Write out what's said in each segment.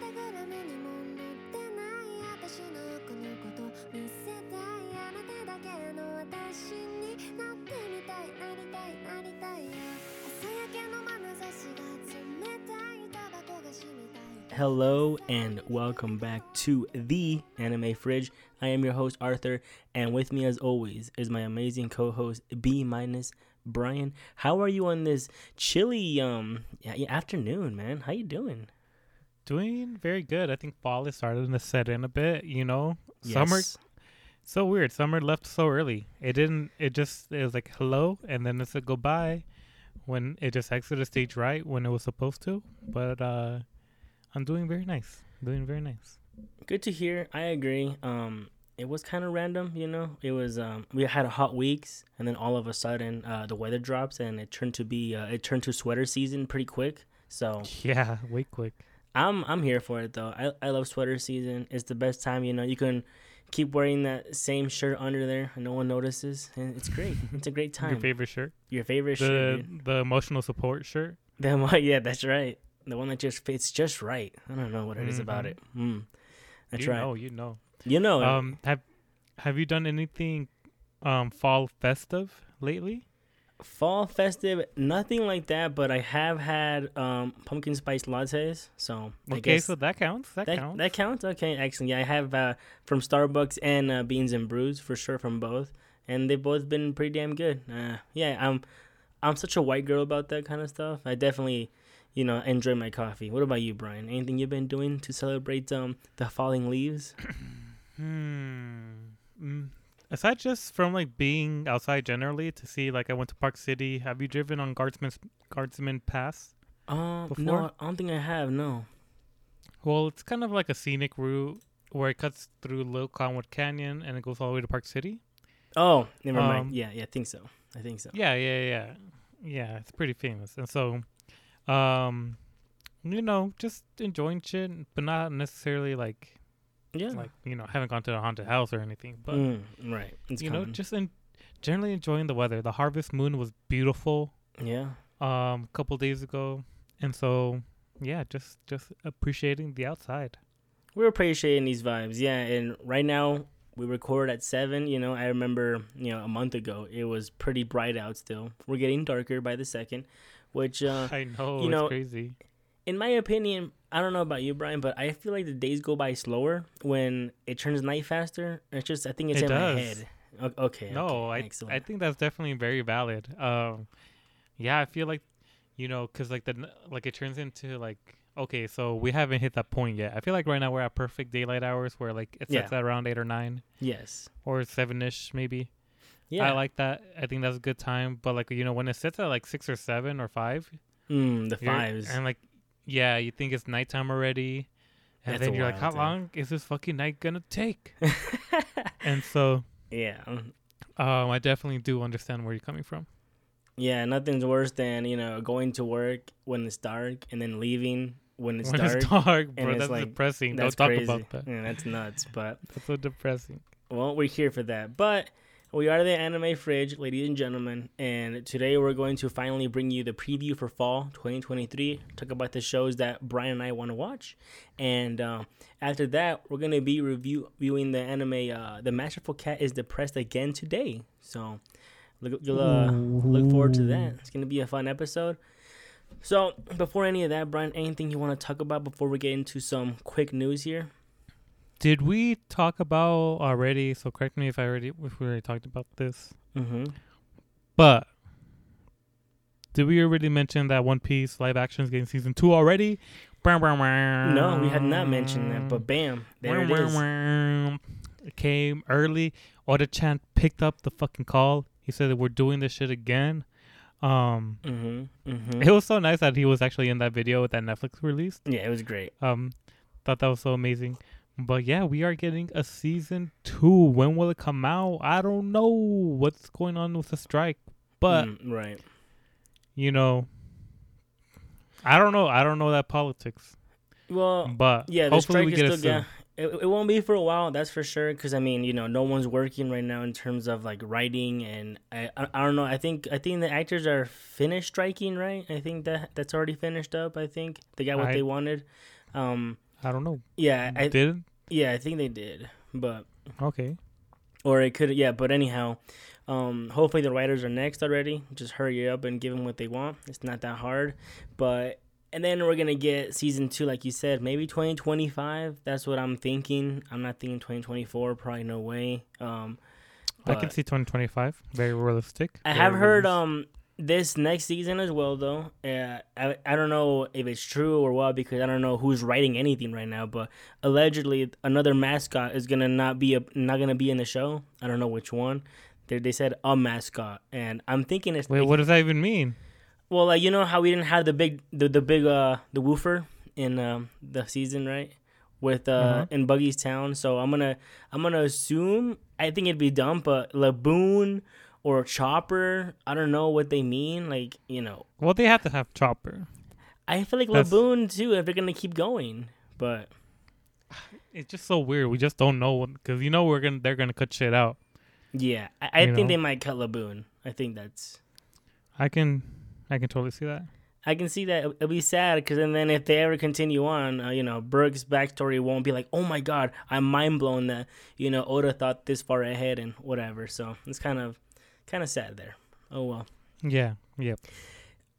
手車にも乗ってない私のこのこと見せたいあなただけの私になってみたいなりたいなりたいよ朝焼けの眼差しが冷たいタバコが染みたい Hello and welcome back to the Anime Fridge. I am your host Arthur, and with me as always is my amazing co-host B minus Brian. How are you on this chilly um yeah, yeah, afternoon, man? How you doing? Doing very good. I think fall is starting to set in a bit. You know, summer so weird. Summer left so early. It didn't. It just it was like hello, and then it said goodbye when it just exited stage right when it was supposed to. But uh I'm doing very nice. Doing very nice. Good to hear. I agree. Um, it was kind of random, you know. It was um, we had hot weeks, and then all of a sudden, uh, the weather drops, and it turned to be uh, it turned to sweater season pretty quick. So Yeah, way quick. I'm I'm here for it though. I I love sweater season. It's the best time, you know. You can keep wearing that same shirt under there, and no one notices, and it's great. It's a great time. Your favorite shirt, Your favorite the shirt. dude. the emotional support shirt. The yeah, that's right. The one that just fits just right. I don't know what it is about Mhm. it. Mm. That's you right. know, you know. You know. Um, have have you done anything um fall festive lately? Fall festive nothing like that but i have had um pumpkin spice lattes so Okay, so that counts. That, that, counts. that counts okay excellent yeah i have uh from starbucks and uh, beans and brews for sure from both and they've both been pretty damn good uh yeah i'm i'm such a white girl about that kind of stuff i definitely you know enjoy my coffee what about you brian anything you've been doing to celebrate um the falling leaves Hmm. Mm. Aside just from like being outside generally to see, like I went to Park City. Have you driven on Guardsman Guardsman Pass? um Before? no i don't think i have no Well, it's kind of like a scenic route where it cuts through Little Cottonwood Canyon and it goes all the way to Park City. oh never Um, mind yeah yeah i think so i think so Yeah, yeah, yeah, yeah. It's pretty famous, and so, um, you know, just enjoying shit, but not necessarily like yeah like you know haven't gone to a haunted house or anything, but. Mm, right. It's you know, just in generally enjoying the weather. The harvest moon was beautiful yeah. um a couple days ago, and so yeah, just just appreciating the outside. We're appreciating these vibes. Yeah, and right now we record at seven. You know, I remember you know a month ago it was pretty bright out. Still, we're getting darker by the second, which uh, I know you it's know, crazy. In my opinion, I don't know about you, Brian, but I feel like the days go by slower when it turns night faster. It's just I think it's It in my head. O- Okay. No, okay, I excellent. I think that's definitely very valid. Um, yeah, I feel like you know because like the like it turns into like okay, so we haven't hit that point yet. I feel like right now we're at perfect daylight hours where like it sets Yeah. at around eight or nine yes. or seven ish maybe. Yeah. I like that. I think that's a good time. But like you know when it sets at like six or seven or five, mm, the fives. And like, yeah, you think it's nighttime already, and That's then you're like, how thing. long is this fucking night gonna take? and so, yeah. um, I definitely do understand where you're coming from. Yeah, nothing's worse than you know going to work when it's dark and then leaving when it's when dark. it's dark, bro, it's that's like- depressing. That's Don't talk about that. Yeah, that's nuts. But That's so depressing. well, we're here for that. But we are the anime fridge, ladies and gentlemen, and today we're going to finally bring you the preview for fall 2023. Talk about the shows that Brian and I want to watch, and um, after that, we're gonna be review viewing the anime. Uh, the Masterful Cat is depressed again today, so look you'll, uh, look forward to that. It's gonna be a fun episode. So before any of that, Brian, anything you want to talk about before we get into some quick news here? Did we talk about already? So correct me if I already if we already talked about this. Mm-hmm. But did we already mention that One Piece live action is getting season two already? No, we had not mentioned that, but bam, there it is. It came early. Oda-chan picked up the fucking call. He said that we're doing this shit again. Um, Mm-hmm. Mm-hmm. it was so nice that he was actually in that video that Netflix released. Yeah, it was great. Um, thought that was so amazing. But yeah, we are getting a season two. When will it come out? I don't know what's going on with the strike, but Mm, right. you know, I don't know. I don't know that politics, Well, but yeah, the hopefully strike we is get still it soon. yeah. It, it won't be for a while, that's for sure. Because I mean, you know, no one's working right now in terms of like writing, and I, I, I don't know. I think I think the actors are finished striking, right? I think that that's already finished up. I think they got what I- they wanted. Um, I don't know. Yeah, I Did yeah, I think they did, but okay. or it could yeah. But anyhow, um, hopefully the writers are next already. Just hurry up and give them what they want. It's not that hard, but and then we're gonna get season two, like you said, maybe twenty twenty five. That's what I'm thinking. I'm not thinking twenty twenty four. Probably no way. Um, I can see 2025. Very realistic. I Very have heard um this next season as well though. Uh, I I don't know if it's true or what because I don't know who's writing anything right now. But allegedly another mascot is gonna not be a, not gonna be in the show. I don't know which one. They they said a mascot, and I'm thinking it's Wait, what does that even mean? well like you know how we didn't have the big the the big uh the woofer in um the season right with uh Uh-huh. in Buggy's town. So I'm gonna I'm gonna assume I think it'd be dumb, but Laboon or Chopper, I don't know what they mean. Like you know, Well, they have to have Chopper. I feel like That's- Laboon too if they're gonna keep going. But It's just so weird. We just don't know because you know we're gonna they're gonna cut shit out. yeah, I, I think know? they might cut Laboon. I think that's. I can I can totally see that. I can see that it'll be sad because and then if they ever continue on, uh, you know, Brook's backstory won't be like, oh my god, I'm mind blown that you know Oda thought this far ahead and whatever. So it's kind of kind of sad there. Oh well. Yeah. Yep.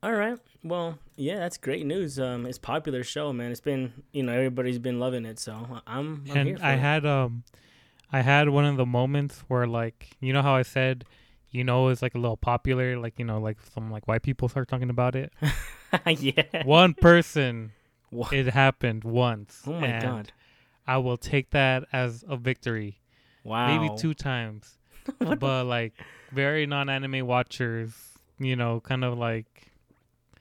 All right. Well, yeah, that's great news. Um, it's a popular show, man. It's been you know everybody's been loving it, so I'm, I'm here and I it. had um, I had one of the moments where like you know how I said, you know, it's like a little popular, like you know, like some like white people start talking about it. yeah. one person, What? it happened once. Oh my god. I will take that as a victory. Wow. Maybe two times, but like very non-anime watchers, you know, kind of like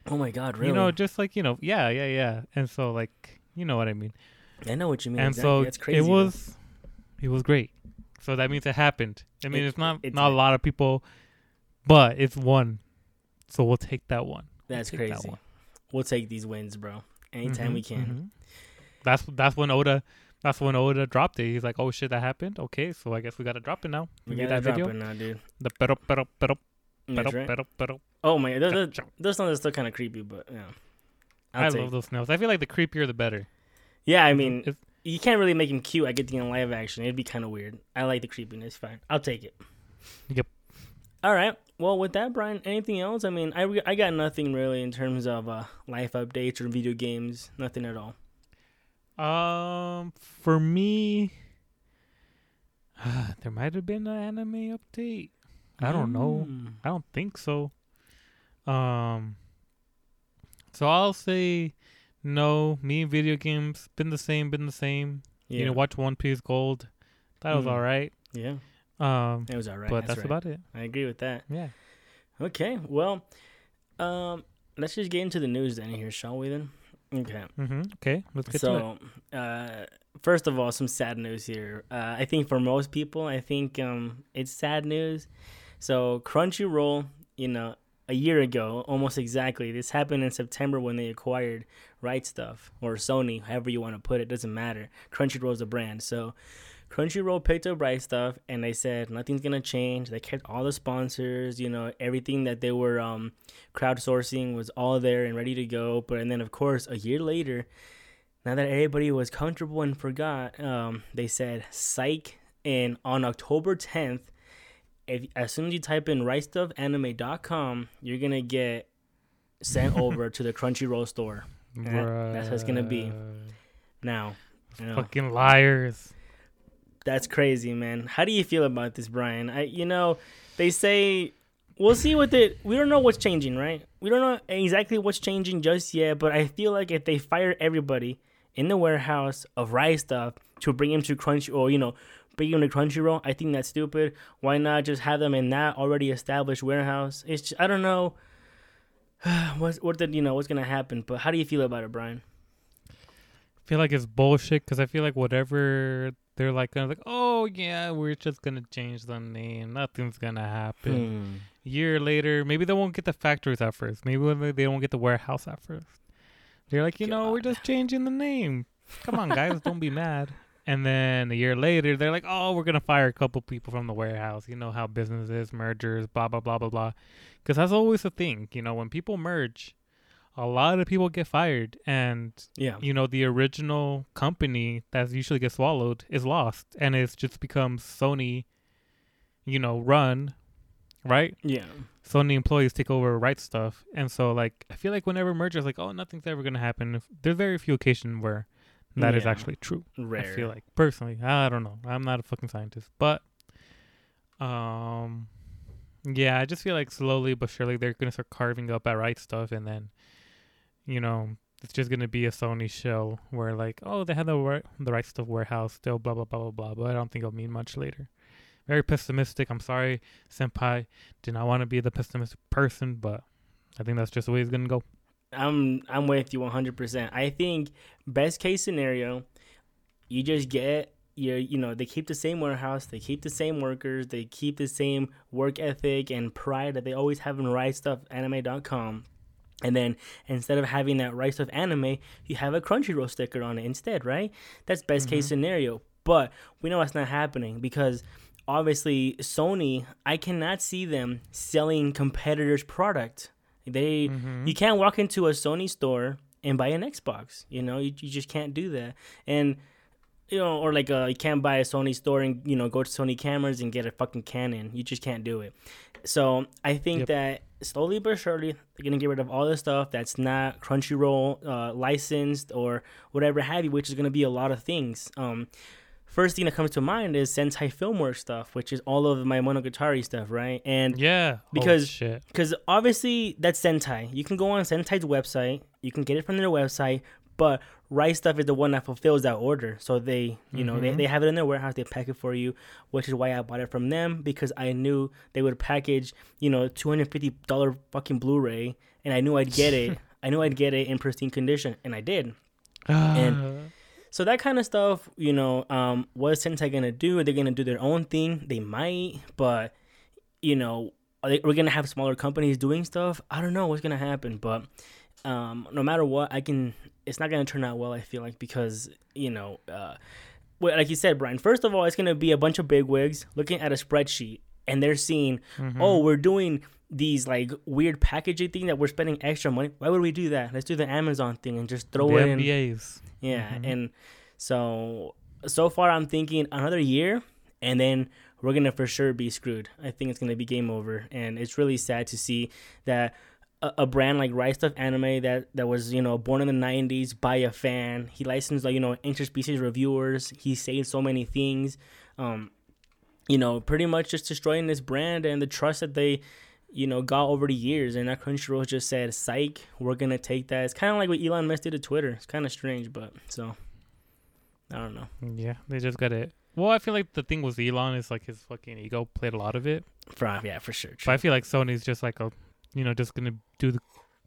oh my god. Really? you know, just like you know, yeah, yeah, yeah. And so like you know what I mean. I know what you mean. and exactly. so that's crazy. it though. was it was great so that means it happened i mean It- it's not it's not a lot of people but it's one so we'll take that one We'll That's that crazy. one. We'll take these wins, bro. Anytime we Mhm, can. mhm. that's that's when oda that's when oda dropped it he's like oh shit that happened okay so i guess we gotta drop it now We Get that video it now, dude. the pero pero pero pero right. pero pero Oh my, those, those, those are still kind of creepy, but yeah. I'll i love those snails i feel like the creepier the better Yeah, I mean, It's- you can't really make him cute. I get the in live action. It'd be kind of weird. I like the creepiness. Fine, I'll take it. Yep. All right. Well, with that, Brian, anything else? I mean, I, re- I got nothing really in terms of uh, life updates or video games. Nothing at all. Um, for me, there might have been an anime update. I don't know. Mm. I don't think so. Um, so I'll say no. Me and video games been the same, been the same. Yeah. You know, watch One Piece Gold. That was Mm. all right. yeah. Um, It was all right. but that's right. about it. I agree with that. Yeah. Okay. Well, um, let's just get into the news then here, shall we? Then. Okay. Mm-hmm. Okay, let's get to it. so, uh, first of all, some sad news here. Uh, I think for most people, I think um, it's sad news. So, Crunchyroll, you know, a year ago, almost exactly, this happened in September when they acquired Right Stuf or Sony, however you want to put it, doesn't matter. Crunchyroll's a brand. So, Crunchyroll picked up Right Stuf and they said nothing's gonna change. They kept all the sponsors, you know, everything that they were um, crowdsourcing was all there and ready to go. But and then of course a year later, now that everybody was comfortable and forgot, um, they said psych. And on October 10th, if as soon as you type in rightstufanime.com, you're gonna get sent over to the Crunchyroll store. Yeah, that's how it's gonna be. Now, you know, Fucking liars. That's crazy, man. How do you feel about this, Brian? I, you know, they say we'll see what it. we don't know what's changing, right? We don't know exactly what's changing just yet, but I feel like if they fire everybody in the warehouse of Right Stuf to bring him to Crunchy or you know bring him to Crunchyroll, I think that's stupid. Why not just have them in that already established warehouse? It's just, I don't know what the you know what's gonna happen, but how do you feel about it, Brian? I feel like it's bullshit because I feel like whatever they're like, kind of like, oh yeah, we're just gonna change the name. Nothing's gonna happen. Hmm. year later, maybe they won't get the factories at first. Maybe they they won't get the warehouse at first. They're like, you know, we're just changing the name. Come on, guys, don't be mad. And then a year later, they're like, oh, we're gonna fire a couple people from the warehouse. You know how business is, mergers, blah blah blah blah blah. Because that's always the thing. You know, when people merge, a lot of people get fired, and Yeah. you know the original company that usually gets swallowed is lost, and it's just becomes Sony, you know, run, right? Yeah. Sony employees take over Right Stuf, and so like I feel like whenever mergers, like oh nothing's ever gonna happen. If, there's very few occasions where that is Yeah. actually true. Rare. I feel like personally, I don't know. I'm not a fucking scientist, but um, yeah, I just feel like slowly but surely they're gonna start carving up at Right Stuf, and then you know it's just gonna be a Sony show where like oh they have the right, the Right Stuf warehouse still blah blah blah blah blah, but I don't think it'll mean much later. Very pessimistic. I'm sorry, senpai. Did not want to be the pessimistic person, but I think that's just the way it's gonna go. I'm I'm with you 100%. I think best case scenario, you just get your you know they keep the same warehouse, they keep the same workers, they keep the same work ethic and pride that they always have in Right Stuf anime.com. And then instead of having that rice of anime, you have a Crunchyroll sticker on it instead, right? That's best case scenario. But we know that's not happening because obviously Sony, I cannot see them selling competitors' product. They Mm-hmm. you can't walk into a Sony store and buy an Xbox. You know, you, you just can't do that. And you know, or like uh, you can't buy a Sony store and you know go to Sony cameras and get a fucking Canon. You just can't do it. So I think Yep. that slowly but surely they're gonna get rid of all the stuff that's not Crunchyroll uh, licensed or whatever have you, which is gonna be a lot of things. Um, first thing that comes to mind is Sentai Filmworks stuff, which is all of my Monogatari stuff, right? And Yeah, oh, Because- because obviously that's Sentai. You can go on Sentai's website, you can get it from their website, but Right Stuf is the one that fulfills that order. So they, you know, they, Mhm. they have it in their warehouse, they pack it for you, which is why I bought it from them because I knew they would package, you know, two hundred fifty dollar fucking Blu-ray, and I knew I'd get it. I knew I'd get it in pristine condition, and I did. And- So that kind of stuff, you know, um, what is Sentai gonna do? Are they gonna do their own thing? They might, but you know, are they, we're gonna have smaller companies doing stuff. I don't know what's gonna happen, but um, no matter what, I can. It's not gonna turn out well. I feel like because you know, uh, well, like you said, Brian. First of all, it's gonna be a bunch of bigwigs looking at a spreadsheet, and they're seeing, Mm-hmm. oh, we're doing these like weird packaging thing that we're spending extra money. Why would we do that? Let's do the Amazon thing and just throw the it in. MBAs. Yeah, Mhm. and so so far I'm thinking another year, and then we're gonna for sure be screwed. I think it's gonna be game over, and it's really sad to see that a, a brand like Right Stuf Anime that that was you know born in the '90s by a fan. He licensed like you know interspecies reviewers. He saved so many things. Um, you know, pretty much just destroying this brand and the trust that they you know, got over the years, and that Crunchyroll just said, "Psych, we're gonna take that." It's kind of like what Elon Musk did to Twitter. It's kind of strange, but so I don't know. Yeah, they just got it. Well, I feel like the thing with Elon is like his fucking ego played a lot of it. For yeah, for sure. But I feel like Sony's just like a, you know, just gonna do the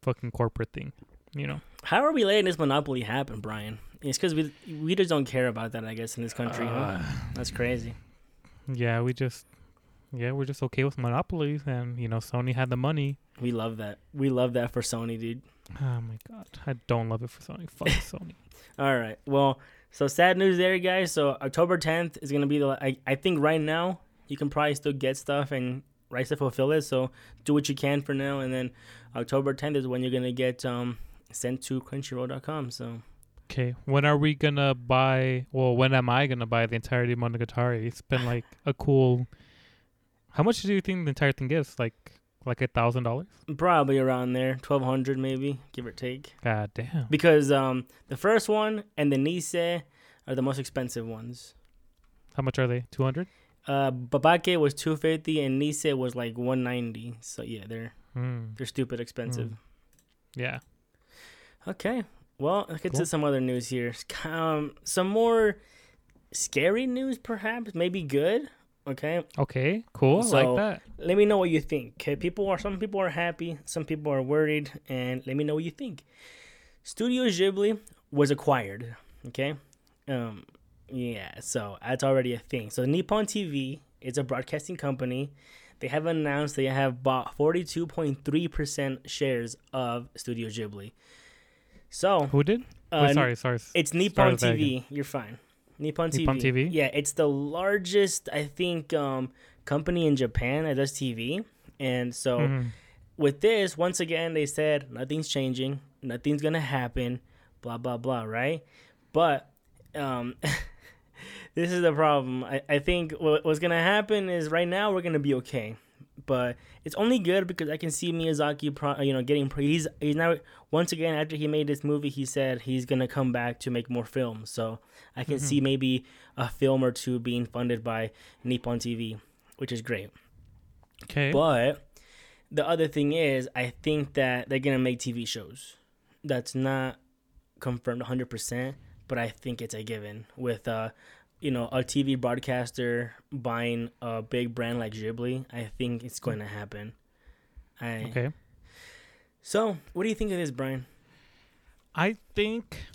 fucking corporate thing. You know. How are we letting this monopoly happen, Brian? It's because we we just don't care about that, I guess, in this country. huh? Uh, That's crazy. yeah, we just, yeah, we're just okay with monopolies, and you know, Sony had the money. We love that. We love that for Sony, dude. Oh my god, I don't love it for Sony. Fuck Sony. All right. Well, so sad news there, guys. So October 10th is gonna be the. I, I think right now you can probably still get stuff and right to fulfill it. So do what you can for now, and then October 10th is when you're gonna get um sent to Crunchyroll.com. So Okay, when are we gonna buy? Well, when am I gonna buy the entirety of Monogatari? It's been like a cool. How much do you think the entire thing is? Like, like a thousand dollars? probably around there, 1200 maybe, give or take. God damn. Because um the first one and the Nise are the most expensive ones. How much are they? Two hundred. Uh, Babake was 250 and Nise was like 190. So yeah, they're Mm. they're stupid expensive. Mm. Yeah. Okay. Well, let's get Cool. to some other news here. Um, some more scary news, perhaps, maybe good. Okay. Okay. Cool. So- like that. Let me know what you think. Okay. People are some people are happy, some people are worried, and let me know what you think. Studio Ghibli was acquired. Okay. Um. Yeah. So that's already a thing. So Nippon TV is a broadcasting company. They have announced they have bought 42.3% shares of Studio Ghibli. So, Who did? uh, Wait, sorry, sorry. it's Nippon TV. You're fine. Nippon TV. Nippon TV? Yeah, it's the largest, I think, um, company in Japan that does TV, and so Mhm. with this, once again, they said nothing's changing, nothing's gonna happen, blah blah blah, right? But um, this is the problem. I, I think what, what's gonna happen is right now we're gonna be okay, but it's only good because I can see Miyazaki, pro, you know, getting he's he's now once again after he made this movie, he said he's gonna come back to make more films. So I can see mm-hmm. maybe a film or two being funded by Nippon TV, which is great. Okay. But the other thing is, I think that they're gonna make TV shows. That's not confirmed 100, percent but I think it's a given with uh, you know, a TV broadcaster buying a big brand like Ghibli. I think it's going to happen. I, okay. So, what do you think of this, Brian? I think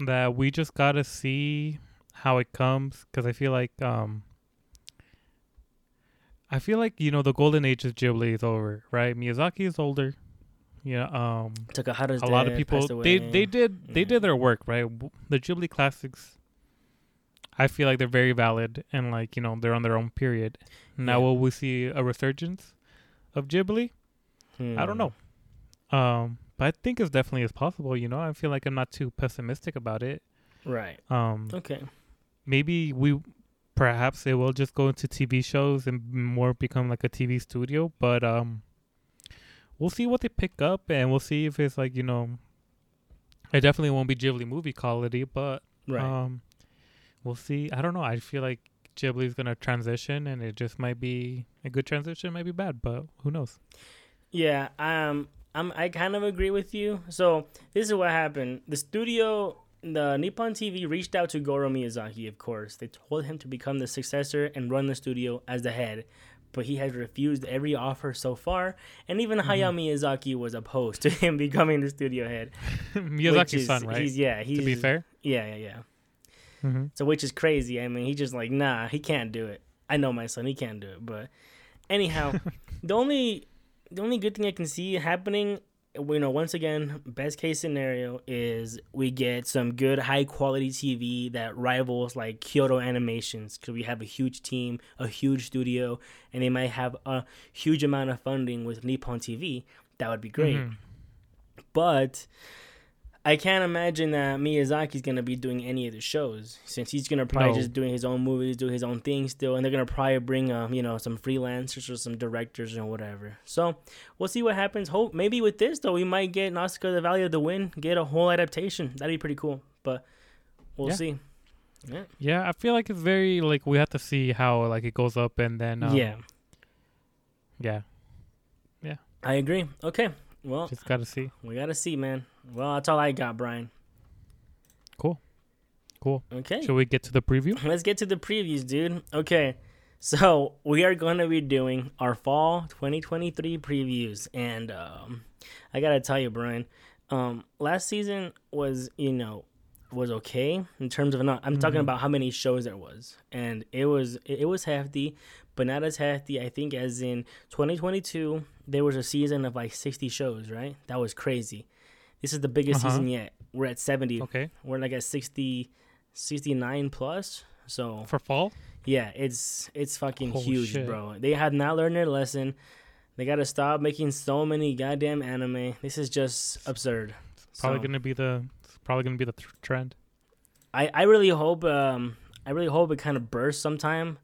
that we just gotta see how it comes because I feel like um I feel like you know the golden age of Ghibli is over, right? Miyazaki is older. Yeah, um Takahata's a lot of people they they did they did their work, right? The Ghibli classics I feel like they're very valid and like, you know, they're on their own period. Now Yeah. will we see a resurgence of Ghibli? I don't Hmm. know. Um but I think it's definitely as possible, you know. I feel like I'm not too pessimistic about it. Right. Um Okay. maybe we perhaps it will just go into TV shows and more become like a TV studio, but um we'll see what they pick up and we'll see if it's like, you know it definitely won't be Ghibli movie quality, but Right. um we'll see. I don't know. I feel like Ghibli's gonna transition and it just might be a good transition, might be bad, but who knows? Yeah, um, I'm. I kind of agree with you. So this is what happened. The studio, the Nippon TV, reached out to Goro Miyazaki. Of course, they told him to become the successor and run the studio as the head, but he has refused every offer so far. And even Hayao Miyazaki was opposed to him becoming the studio head. Miyazaki's is- son, right? He's yeah. He's to be fair. Yeah, yeah, yeah. Mm-hmm. So which is crazy. I mean, he just like, nah, he can't do it. I know my son, he can't do it. But anyhow, the only the only good thing I can see happening, you know, once again, best case scenario is we get some good high quality TV that rivals like Kyoto Animations because we have a huge team, a huge studio, and they might have a huge amount of funding with Nippon TV. That would be great. Mhm. But I can't imagine that Miyazaki's gonna be doing any of the shows since he's gonna probably No. just doing his own movies, do his own thing still, and they're gonna probably bring um you know some freelancers or some directors or whatever. So we'll see what happens. Hope maybe with this though we might get Nausicaa the Valley of the Wind get a whole adaptation. That'd be pretty cool. But we'll Yeah. see. Yeah. Yeah, I feel like it's very like we have to see how like it goes up and then um, yeah, yeah, yeah, I agree. Okay. Well, just gotta see. we gotta see, man. Well, that's all I got, Brian. Cool, cool. Okay. Should we get to the preview? Let's get to the previews, dude. Okay. So, we are going to be doing our fall 2023 previews. And um, I got to tell you, Brian, um, last season was, you know, was okay in terms of not I'm talking Mhm. about how many shows there was. And it was it was hefty, but not as hefty I think as in 2022 there was a season of like 60 shows, right? That was crazy. This is the biggest Uh-huh. season yet. We're at 70. Okay, We're like at 60 69 plus. So for fall. yeah, it's it's fucking Oh, huge, shit. bro. They have not learned their lesson. They gotta stop making so many goddamn anime. This is just absurd. Probably So, gonna be the it's probably gonna be the th- trend. I I really hope um I really hope it kind of bursts sometime.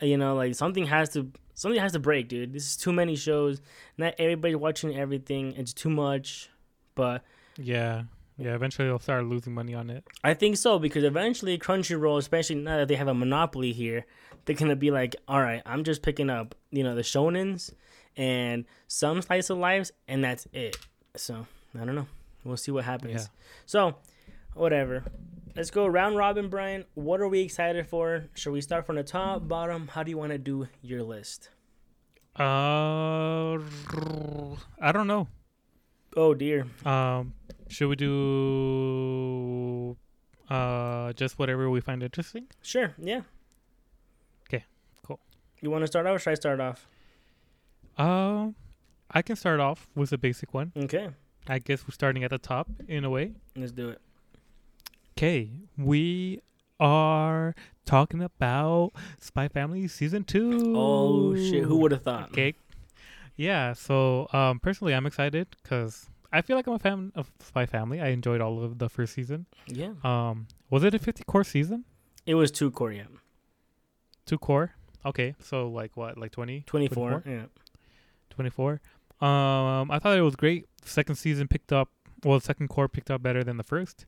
You know, like something has to something has to break, dude. This is too many shows. Not everybody's watching everything. It's too much. But Yeah, yeah. Eventually, they'll start losing money on it. I think so because eventually Crunchyroll, especially now that they have a monopoly here, they're gonna be like, all right, I'm just picking up, you know, the shonens and some slice of lives, and that's it. So I don't know. We'll see what happens. Yeah. So, whatever. Let's go round robin, Brian. What are we excited for? Should we start from the top, bottom? How do you want to do your list? Uh, I don't know. Oh dear. Um, should we do uh just whatever we find interesting? Sure. Yeah. Okay. cool. You want to start off? Or should I start off? Um, I can start off with a basic one. Okay. I guess we're starting at the top in a way. Let's do it. Okay, we are talking about Spy Family season two. Oh shit! Who would have thought? Okay, Yeah. So um, personally, I'm excited because I feel like I'm a fan of Spy Family. I enjoyed all of the first season. Yeah. Um, was it a 50 core season? It was two core, yeah. Two core. Okay. So like what? Like 20? 24. Yeah. 24. Um, I thought it was great. Second season picked up. Well, second core picked up better than the first.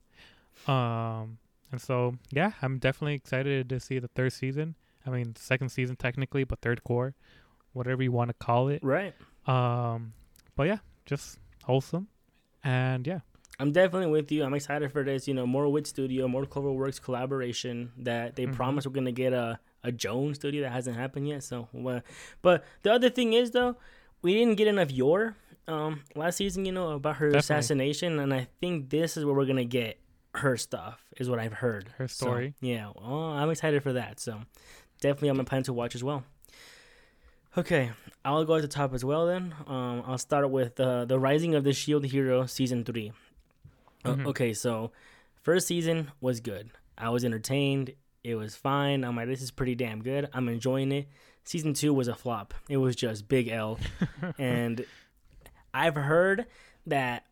Um, and so yeah, I'm definitely excited to see the third season. I mean, second season technically, but third core, whatever you want to call it. Right. Um, but yeah, just wholesome, and yeah, I'm definitely with you. I'm excited for this. You know, more Wit Studio, more Cloverworks collaboration that they Mhm. promise we're gonna get a a Jones studio that hasn't happened yet. So, uh, but the other thing is though, we didn't get enough your um last season. You know about her Definitely. assassination, and I think this is where we're gonna get her stuff. Is what I've heard. Her So, story. yeah, well, I'm excited for that. So, definitely on my plan to watch as well. Okay, I'll go at the top as well. Then um, I'll start with uh, the Rising of the Shield Hero season three. Uh, Mhm. okay, so first season was good. I was entertained. It was fine. I'm like, this is pretty damn good. I'm enjoying it. Season two was a flop. It was just big L. and I've heard that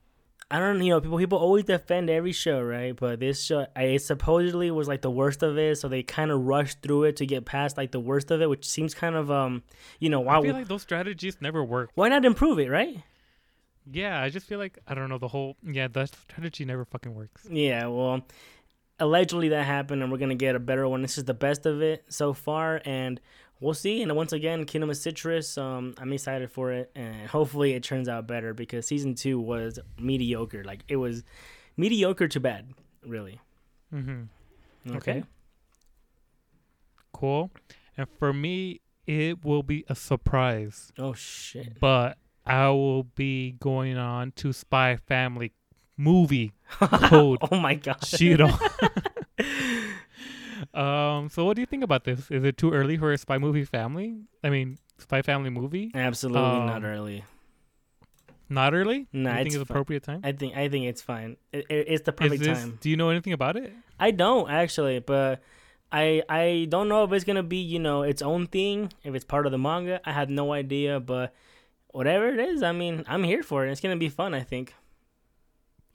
I don't you know people people always defend every show right, but this show I it supposedly was like the worst of it, so they kind of rushed through it to get past like the worst of it, which seems kind of um you know I why feel like those strategies never work. why not improve it right? Yeah, I just feel like I don't know the whole. Yeah, that strategy never fucking works. Yeah, well, allegedly that happened, and we're gonna get a better one. This is the best of it so far, and we'll see. And once again, Kingdom of Citrus. Um, I'm excited for it, and hopefully it turns out better because season two was mediocre. Like it was mediocre to bad, really. Mm-hmm. Okay. Okay. Cool. And for me, it will be a surprise, Oh shit. but I will be going on to Spy Family movie Code oh my god. Shiro. um. So, what do you think about this? Is it too early for a spy movie family? I mean, spy family movie? Absolutely not Um, early. Not early. Nah, you think it's it's appropriate time? I think I think it's fine. It, it, it's the perfect this, time. Do you know anything about it? I don't actually, but I I don't know if it's gonna be you know its own thing. If it's part of the manga, I have no idea. But whatever it is, I mean, I'm here for it. It's gonna be fun. I think.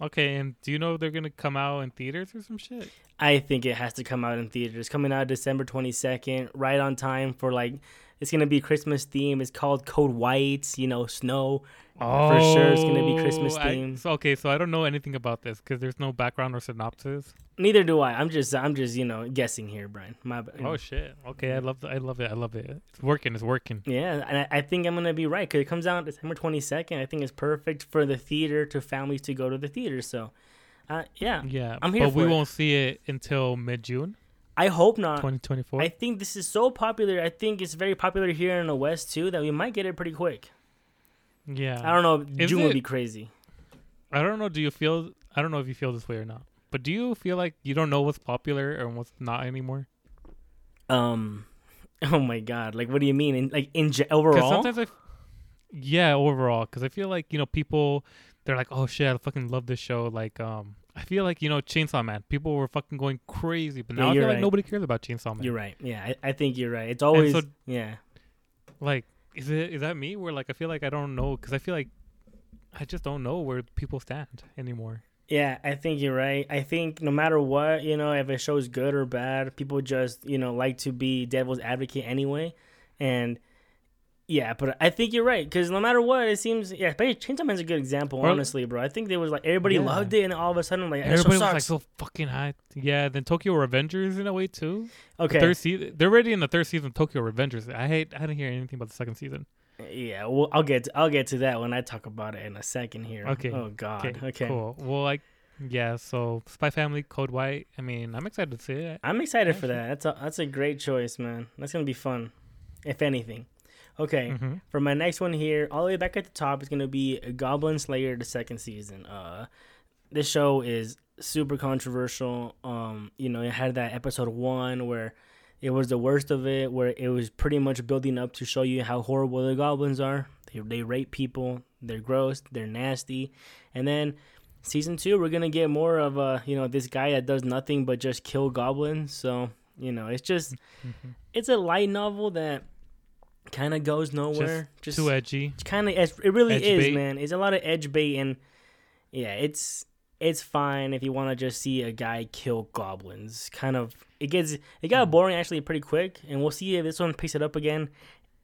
Okay, and do you know they're gonna come out in theaters or some shit? I think it has to come out in theaters. Coming out December 22nd, right on time for like. It's gonna be Christmas theme. It's called Code White. You know, snow. For sure it's gonna be Christmas Oh, I- themed. so- okay, so I don't know anything about this because there's no background or synopsis. Neither do I. I'm just I'm just you know guessing here, Brian. My bad. Oh shit! Okay, I love the, I love it. I love it. It's working. It's working. Yeah, and I, I think I'm gonna be right because it comes out December 22nd. I think it's perfect for the theater to families to go to the theater. So, uh, yeah, Yeah, I'm here but we it. won't see it until mid June, I hope not. 2024. I think this is so popular. I think it's very popular here in the West too that we might get it pretty quick. Yeah, I don't know. Is June would be crazy. I don't know. Do you feel? I don't know if you feel this way or not. But do you feel like you don't know what's popular and what's not anymore? Um, oh my god, like what do you mean? In, like in ge- overall, sometimes I, f- yeah, overall, because I feel like you know people, they're like, oh shit, I fucking love this show. Like, um, I feel like you know Chainsaw Man, people were fucking going crazy, but Yeah, now I you're feel like nobody cares about Chainsaw Man. you're right. Yeah, I, I think you're right. It's always so- yeah. Like, is it is that me? Where like I feel like I don't know because I feel like I just don't know where people stand anymore. Yeah, I think you're right. I think no matter what, you know, if a show's good or bad, people just, you know, like to be devil's advocate anyway. And yeah, but I think you're right because no matter what, it seems yeah. But Chainsaw Man's a good example, Well- honestly, bro. I think there was like everybody Yeah. loved it, and all of a sudden, like Everybody was like so fucking hyped. Yeah, then Tokyo Revengers in a way too. The okay, Third season, they're already in the third season. of Tokyo Revengers. I hate. I didn't hear anything about the second season. yeah. Well, I'll get to, I'll get to that when I talk about it in a second here. Okay. Oh God. Okay, Okay. cool. Well, like, yeah. So Spy Family, Code White. I mean, I'm excited to see it. I'm excited for that. That's a that's a great choice, man. That's gonna be fun, if anything. Okay. hmm For my next one here, all the way back at the top is gonna be Goblin Slayer, the second season. Uh, this show is super controversial. Um, you know, it had that episode one where it was the worst of it, where it was pretty much building up to show you how horrible the goblins are. They they rape people. They're gross. They're nasty. And then season two, we're gonna get more of uh, you know, this guy that does nothing but just kill goblins. So you know, it's just hmm it's a light novel that kind of goes nowhere. Just, Too edgy. kind of it really Edge is bait. man it's a lot of edge bait and yeah it's it's fine if you want to just see a guy kill goblins kind of it gets it got Hmm. boring actually pretty quick and we'll see if this one picks it up again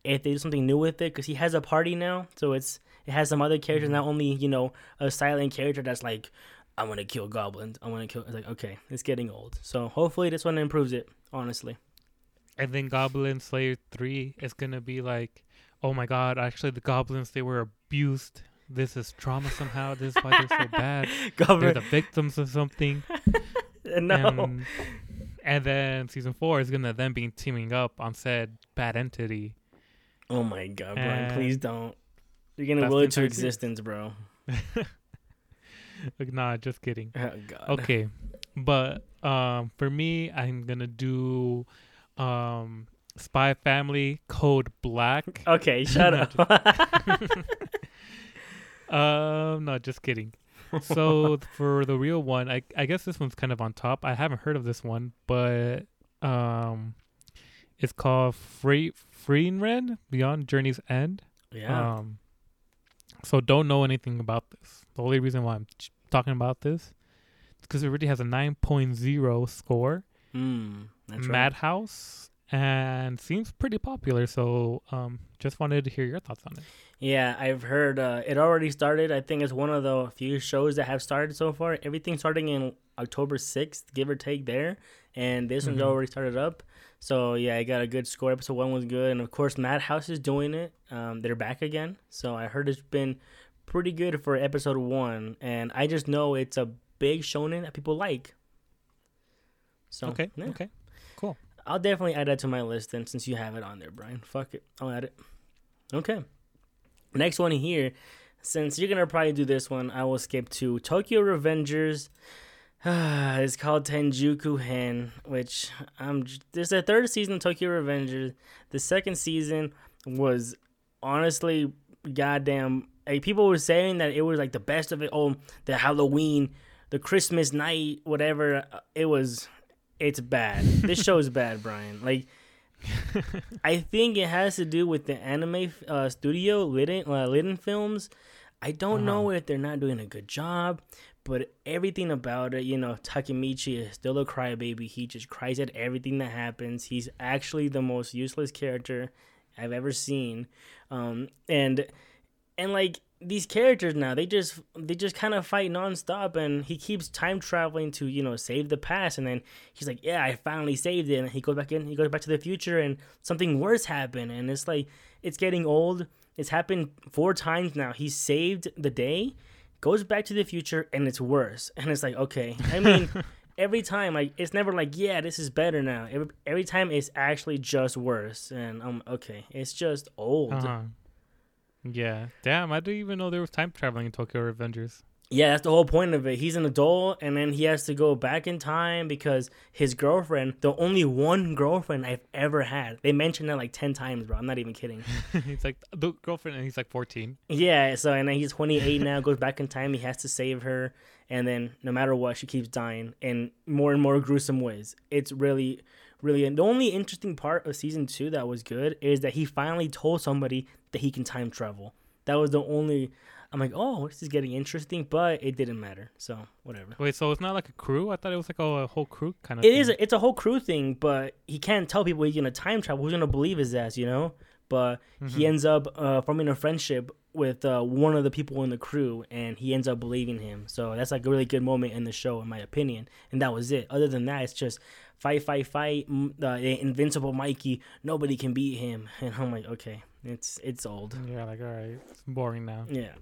if they do something new with it because he has a party now so it's it has some other characters Mhm. not only you know a silent character that's like i want to kill goblins i want to kill it's like okay it's getting old so hopefully this one improves it honestly And then Goblin Slayer 3 is going to be like, oh my god, actually, the goblins, they were abused. This is trauma somehow. This is why they're so bad. They're Goblin, the victims of something. no And, and then season 4 is going to then be teaming up on said bad entity. Oh my god, Brian! And please don't. You're gonna that's will it to existence, bro. Like, nah, just kidding. Oh. Okay. But um, for me, I'm going to do um, Spy Family Code Black. Okay, shut up. Um, no, just kidding. So for the real one, I I guess this one's kind of on top. I haven't heard of this one, but um, it's called Free Frieren Beyond Journey's End. yeah. Um, so don't know anything about this. The only reason why I'm ch- talking about this is because it already has a 9.0 score, mm, that's right. Madhouse, and seems pretty popular. So um, just wanted to hear your thoughts on it. Yeah, I've heard uh, it already started. I think it's one of the few shows that have started so far. Everything starting in October 6th, give or take there. And this one's Mhm. already started up. So, yeah, I got a good score. Episode 1 was good. And, of course, Madhouse is doing it. Um, they're back again. So, I heard it's been pretty good for episode 1. And I just know it's a big shonen that people like. So, Okay, yeah. okay. I'll definitely add that to my list then since you have it on there, Brian. Fuck it. I'll add it. Okay. Next one here. Since you're gonna probably do this one, I will skip to Tokyo Revengers. it's called Tenjiku Hen, which um there's a third season of Tokyo Revengers. The second season was honestly goddamn like people were saying that it was like the best of it. Oh, the Halloween, the Christmas night, whatever. uh, It was it's bad. this show is bad, Brian. Like, I think it has to do with the anime uh, studio, Liden, uh, Liden Films. I don't know if they're not doing a good job, but everything about it, you know, Takemichi is still a crybaby. He just cries at everything that happens. He's actually the most useless character I've ever seen, um, and and like these characters now they just they just kind of fight nonstop and he keeps time traveling to you know save the past and then he's like yeah i finally saved it and he goes back in he goes back to the future and something worse happened and it's like it's getting old. It's happened four times now. He saved the day goes back to the future and it's worse. And it's like okay. I mean every time like it's never like yeah this is better now. Every, every time it's actually just worse and i'm okay. It's just old. Uh-huh. Yeah. Damn, I didn't even know there was time traveling in Tokyo Revengers. Yeah, that's the whole point of it. He's an adult, and then he has to go back in time because his girlfriend, the only one girlfriend I've ever had, they mentioned that like 10 times, bro. I'm not even kidding. he's like the girlfriend and he's like 14. yeah, so, and then he's 28 now, goes back in time. He has to save her, and then no matter what, she keeps dying in more and more gruesome ways. It's really, really. And the only interesting part of season two that was good is that he finally told somebody that he can time travel. That was the only. I'm like, oh, this is getting interesting, but it didn't matter. So whatever. Wait, so it's not like a crew? I thought it was like a, a whole crew kind of It thing. is. A, it's a whole crew thing, but he can't tell people he's gonna time travel. Who's gonna believe his ass? You know. But he Mhm. ends up uh, forming a friendship with uh, one of the people in the crew, and he ends up believing him. So that's like a really good moment in the show, in my opinion. And that was it. Other than that, it's just fight, fight, fight. mm, Uh, invincible Mikey. Nobody can beat him. And I'm like, okay, it's it's old. Yeah, like, all right. It's boring now. Yeah.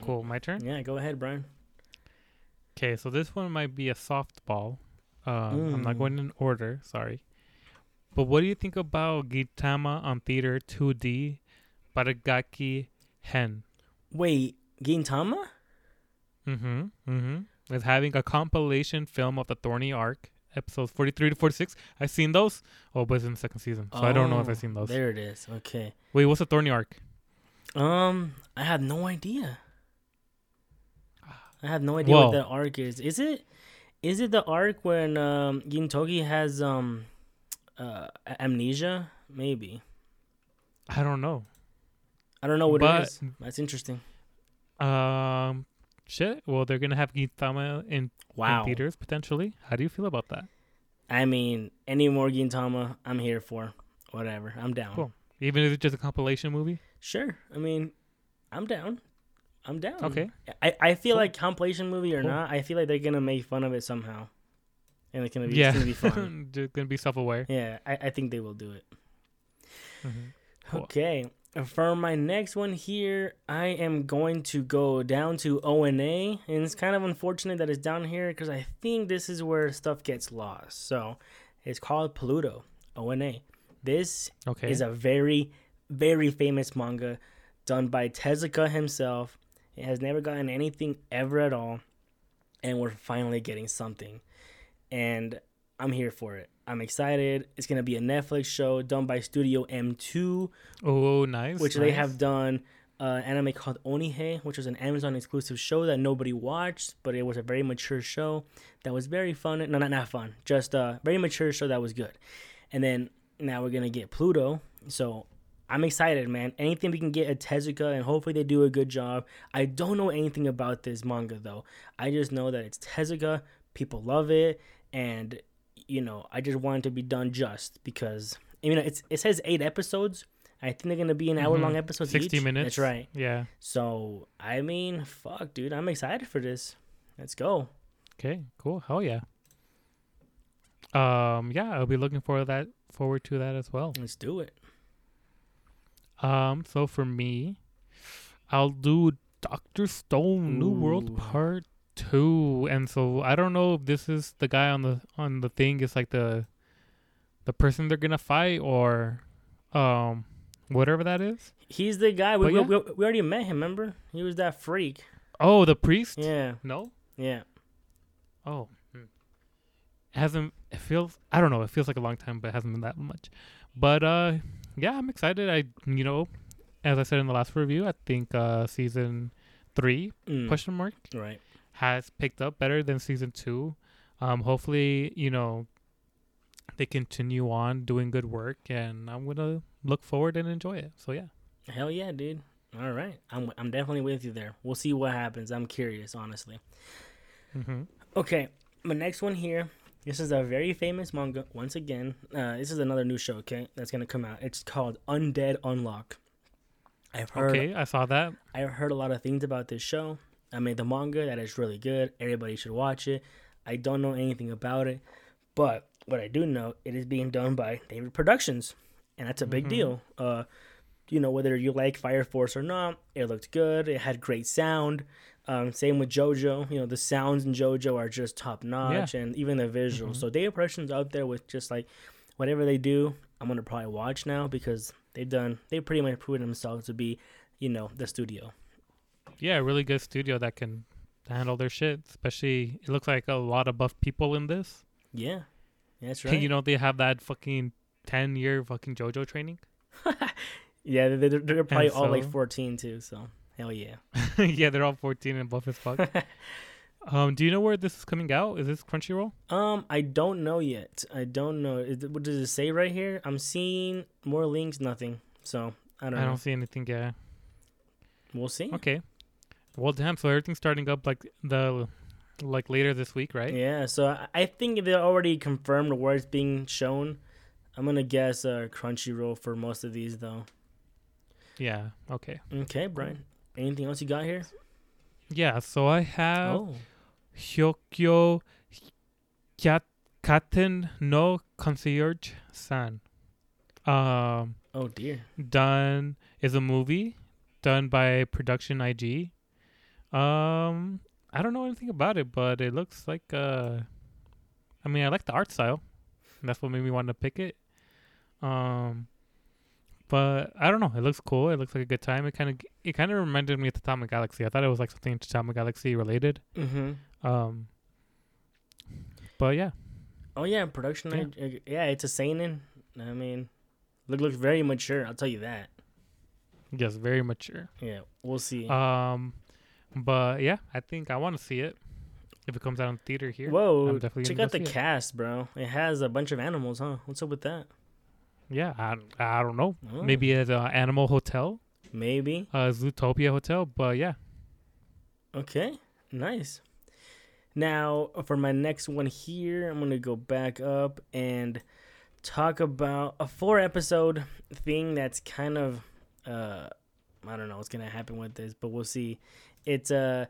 Cool. My turn? Yeah. Go ahead, Brian. Okay, so this one might be a softball. Um, I'm not Mm. going in order, sorry. But what do you think about Gintama on Theater 2D Baragaki Hen? Wait, Gintama? Mm-hmm. Mm-hmm. It's having a compilation film of the Thorny Arc, episodes 43 to 46. I've seen those. Oh, but it's in the second season, so I don't know if Oh, I've seen those. There it is. Okay. Wait, what's the Thorny Arc? Um, I have no idea. I have no idea Whoa. what that arc is. Is it is it the arc when um Gintoki has um uh amnesia maybe. I don't know. I don't know what But- it is. That's interesting. Um, shit. Well, they're gonna have Gintama in, in theaters potentially. How do you feel about that? I mean, any more Gintama, I'm here for. Whatever. I'm down. Cool. Even if it's just a compilation movie. Sure. I mean, I'm down. I'm down. Okay. I, I feel Cool. like compilation movie or Cool. not, I feel like they're gonna make fun of it somehow. And it's gonna be yeah, it's gonna be fun. gonna be self-aware. yeah, I, I think they will do it. Mhm. Cool. Okay. For my next one here, I am going to go down to ONA, and it's kind of unfortunate that it's down here because I think this is where stuff gets lost. So, it's called Pluto ONA. This Okay. is a very, very famous manga done by Tezuka himself. It has never gotten anything ever at all, and we're finally getting something. And I'm here for it. I'm excited. It's gonna be a Netflix show done by Studio M2, oh, nice. which they have done uh, an anime called Onihei, which was an Amazon exclusive show that nobody watched, but it was a very mature show that was very fun. No, not not fun, just a very mature show that was good. And then now we're gonna get Pluto, so I'm excited, man. Anything we can get at Tezuka, and hopefully they do a good job. I don't know anything about this manga though. I just know that it's Tezuka. People love it, and you know, I just want it to be done just because. I mean, it's it says eight episodes. I think they're gonna be an hour long Mhm. episodes. 60 each. minutes. That's right. Yeah. So I mean, fuck, dude, I'm excited for this. Let's go. Okay. Cool. Hell yeah. Um. Yeah, I'll be looking for that. Forward to that as well. Let's do it. Um. So for me, I'll do Doctor Stone New World Part Two, and so I don't know if this is the guy on the on the thing is like the the person they're gonna fight or um whatever that is. He's the guy. We, But we, we, we already met him. Remember? He was that freak. Oh, the priest. Yeah. No. Yeah. Oh. hmm. It hasn't it feels I don't know, it feels like a long time but it hasn't been that much. But uh yeah, I'm excited. I you know, as I said in the last review, I think uh season 3 Mm. question mark Right. Has picked up better than season 2. Um hopefully, you know, they continue on doing good work and I'm to look forward and enjoy it. So yeah. Hell yeah, dude. All right. I'm I'm definitely with you there. We'll see what happens. I'm curious, honestly. Mhm. Okay, my next one here. This is a very famous manga. Once again, uh, this is another new show. Okay, that's gonna come out. It's called Undead Unluck. I've heard. Okay, I saw that. I've heard a lot of things about this show. I made the manga that is really good. Everybody should watch it. I don't know anything about it, but what I do know, it is being done by David Productions, and that's a big Mhm. deal. Uh, you know whether you like Fire Force or not, it looked good. It had great sound. Um, same with JoJo. You know the sounds in JoJo are just top notch, and even the visuals. Mhm. So David Productions out there with just like whatever they do, I'm gonna probably watch now because they've done they pretty much proven themselves to be, you know, the studio. Yeah, a really good studio that can handle their shit. Especially, it looks like a lot of buff people in this. Yeah, that's right. you know, they have that fucking ten year fucking JoJo training. yeah, they're, they're, probably all like 14 too. So hell yeah. yeah, they're all fourteen and buff as fuck. um, do you know where this is coming out? Is this Crunchyroll? um, I don't know yet. I don't know. It- What does it say right here? I'm seeing more links. Nothing. So I don't I know. don't see anything. Yeah. We'll see. Okay. Well, damn. So everything's starting up like the like later this week, right? Yeah. So I- think they already confirmed where it's being shown. I'm gonna guess uh, Crunchyroll for most of these though. Yeah. Okay. Okay, Brian. Anything else you got here? Yeah. So I have oh. Hyokyo Kat- Katen no Concierge San. Um, Oh dear. done is a movie done by Production IG. Um, I don't know anything about it, but it looks like uh, I mean, I like the art style. That's what made me want to pick it. Um, but I don't know. It looks cool. It looks like a good time. It kind of it kind of reminded me of the Atomic Galaxy. I thought it was like something Atomic Galaxy related. Mm-hmm. Um, but yeah, Oh yeah, production. Yeah. Yeah, yeah it's a seinen. I mean, look looks very mature. I'll tell you that. Yes, very mature. Yeah, we'll see. Um, but yeah, I think I want to see it if it comes out in theater here. Whoa, I'm definitely check out the see it. cast, bro. It has a bunch of animals, huh? What's up with that? Yeah, I, I don't know. Oh. Maybe as an animal hotel, Maybe. a Zootopia hotel, but yeah. Okay, nice. Now, for my next one here, I'm going to go back up and talk about a four episode thing that's kind of, uh, I don't know what's going to happen with this, but we'll see. It's uh,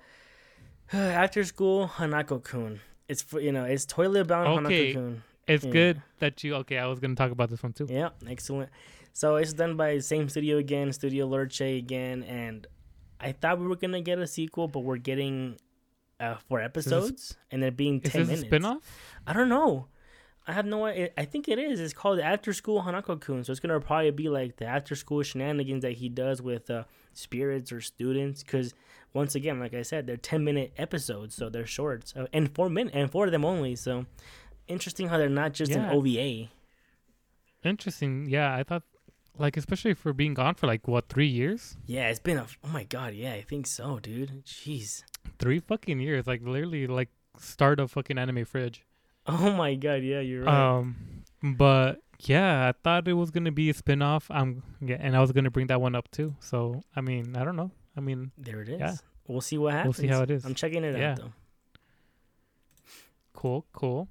after school Hanako kun. It's you know, it's totally bound Okay. Hanako kun. It's Yeah. good that you. Okay, I was gonna talk about this one too. Yeah, excellent. So it's done by the same studio again, Studio Lerche again, and I thought we were gonna get a sequel, but we're getting uh, four episodes, and they're being Is ten this a minutes. spinoff? I don't know. I have no idea. I think it is. It's called After School Hanako Kun. So it's gonna probably be like the after school shenanigans that he does with uh, spirits or students. Because once again, like I said, they're ten minute episodes, so they're short, so, and four minute and four of them only. So interesting how they're not just Yeah. an OVA. Interesting. Yeah, I thought, like, especially for being gone for like what three years, Yeah, it's been a. Oh my god, yeah, I think so, dude. Jeez. three fucking years, like literally like start a fucking anime fridge. Oh my god, yeah, you're right. Um, but yeah, I thought it was gonna be a spinoff. I'm yeah, and I was gonna bring that one up too. So I mean, I don't know. I mean, there it is. yeah. We'll see what happens. We'll see how it is. I'm checking it Yeah. out though. cool, cool.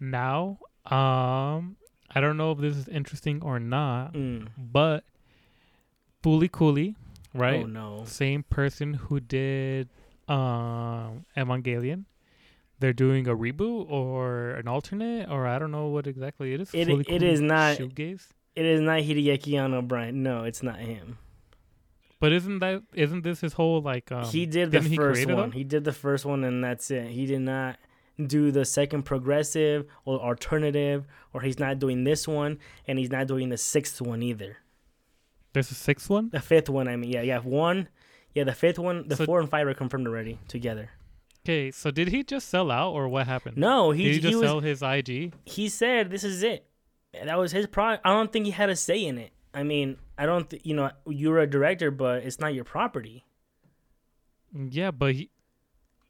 Now, um, I don't know if this is interesting or not, Mm. but Fooly Cooly, right? Oh no. Same person who did um Evangelion. They're doing a reboot or an alternate, or I don't know what exactly it is. It- it is not- Shoegaze? It is not Hideki Anno O'Brien. No, it's not him. But isn't that isn't this his whole like um he did the he first one. though? He did the first one, and that's it. He did not do the second progressive or alternative, or he's not doing this one, and he's not doing the sixth one either. there's a sixth one? The fifth one, I mean, yeah, yeah, one, yeah, the fifth one, the So- four and five are confirmed already together. Okay, so did he just sell out or what happened? No, did he he he, just was sell his IG? he said this is it. That was his pro. I don't think he had a say in it. I mean, I don't. Th- you know, you're a director, but it's not your property. Yeah, but he.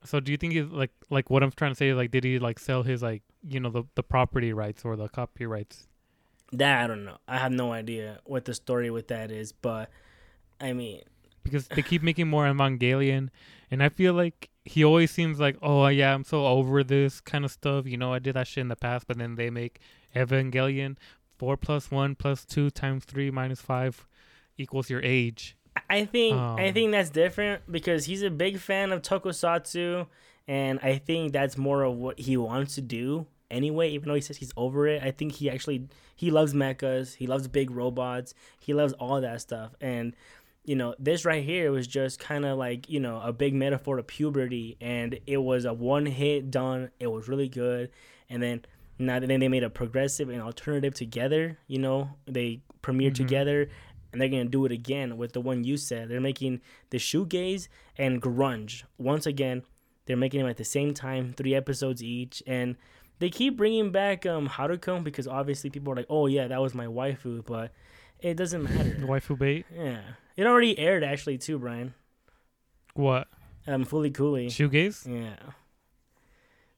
So do you think he's like like what I'm trying to say? is Like, did he like sell his like you know the the property rights or the copyrights? That I don't know. I have no idea what the story with that is, but I mean, Because they keep making more Evangelion, and I feel like he always seems like, oh yeah, I'm so over this kind of stuff. You know, I did that shit in the past, but then they make Evangelion four plus one plus two times three minus five equals your age. I- I think I Um, think that's different because he's a big fan of Tokusatsu, and I think that's more of what he wants to do anyway. Even though he says he's over it, I think he actually he loves mechas, he loves big robots, he loves all that stuff, and you know this right here was just kind of like you know a big metaphor to puberty, and it was a one hit done. It was really good, and then. Now then they made a progressive and alternative together. You know they premiered Mhm. together, and they're gonna do it again with the one you said. They're making the shoegaze and grunge once again. They're making them at the same time, three episodes each, and they keep bringing back um Haruko because obviously people are like, oh yeah, that was my waifu, but it doesn't The matter. waifu bait. yeah, it already aired actually too, Brian. What? Um, fooly cooly. Shoegaze? Yeah,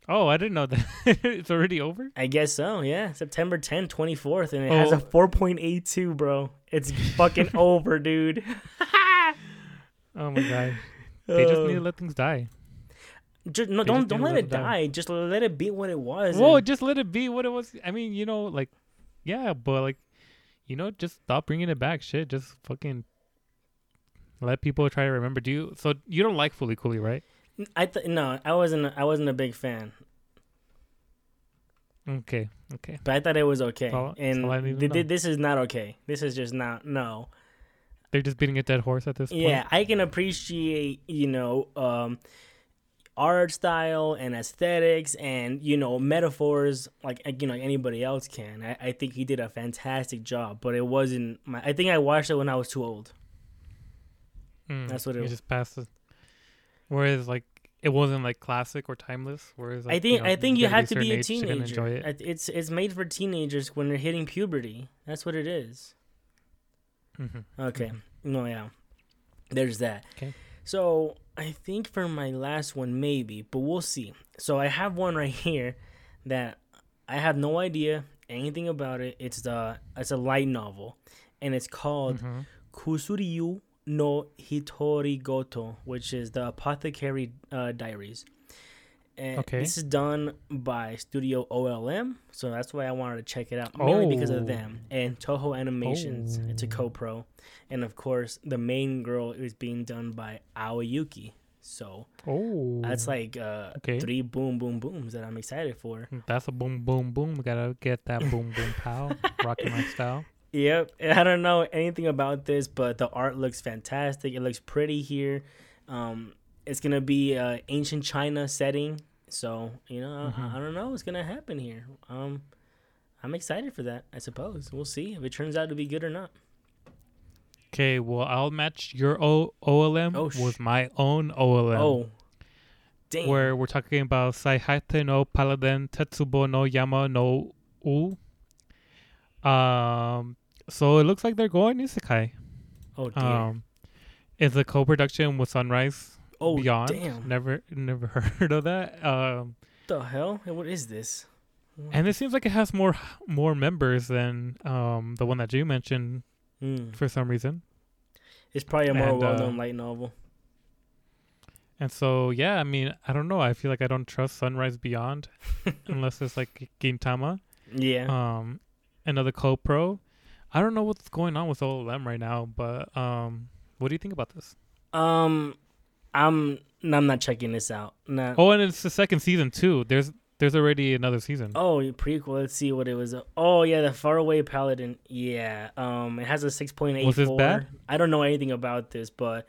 Oh, I didn't know that. it's already over. I guess so. Yeah, September 10th, 24th, and it has Oh. a 4.82, bro. It's fucking over, dude. Oh my god. They just need to let things die. Just, no, They don't just don't let let it it die. die. Just let it be what it was. Whoa, and- just let it be what it was. I mean, you know, like, yeah, but like, you know, just stop bringing it back. Shit, just fucking let people try to remember. Do you? So you don't like Fooly Cooly, right? I th- no, I wasn't. I wasn't a big fan, Okay, okay. but I thought it was okay. And I th- th- this is not okay. This is just not no. They're just beating a dead horse at this point. Yeah, I can appreciate you know um, art style and aesthetics and you know metaphors like you know anybody else can. I, I think he did a fantastic job, but it wasn't. My, I think I watched it when I was too old. Mm, That's what it you was. just passed it. Whereas, like, it wasn't like classic or timeless. Whereas, like, I think you know, I think you have to be a teenager. Enjoy it. It's it's made for teenagers when they're hitting puberty. That's what it is. Mhm. Okay. No, yeah. There's that. Okay. So I think for my last one, maybe, but we'll see. So I have one right here that I have no idea anything about it. It's the it's a light novel, and it's called Mhm. Kusuriya no Hitori Goto, which is the Apothecary uh, Diaries. And Okay. This is done by Studio OLM, so that's why I wanted to check it out mainly because of Oh. them and Toho Animations. It's a Oh. co-pro, and of course the main girl is being done by Aoi Yuki. So Oh, that's like uh, Okay. three boom boom booms that I'm excited for. that's a boom, boom, boom. We gotta get that boom, boom, pow. Rocking my style. Yep. I don't know anything about this, but the art looks fantastic. It looks pretty here. Um, it's gonna be uh, ancient China setting, so you know I- Mhm. I, don't know what's gonna happen here. Um, I'm excited for that. I suppose we'll see if it turns out to be good or not. Okay, well, I'll match your o- OLM Oh, sh- with my own OLM. Oh, damn! Where we're talking about Saihate no Paladin Tetsubo no Yama no U. Um, so it looks like they're going isekai. oh dear! Um, it's a co-production with Sunrise oh Beyond. damn! Never, never heard of that. Um, the hell? What is this? and it seems like it has more more members than um the one that you mentioned Hmm. for some reason. It's probably a more And, uh, well-known light novel. And so yeah, I mean, I don't know. I feel like I don't trust Sunrise Beyond unless it's like Gintama. Yeah. Um, another co-pro. I don't know what's going on with OLM right now, but um, what do you think about this? Um, I'm I'm not checking this out. Nah. Oh, and it's the second season too. There's there's already another season. Oh, prequel. Let's see what it was. Oh yeah, the Faraway Paladin. Yeah. Um, it has a six point eight. Was this bad? I don't know anything about this, but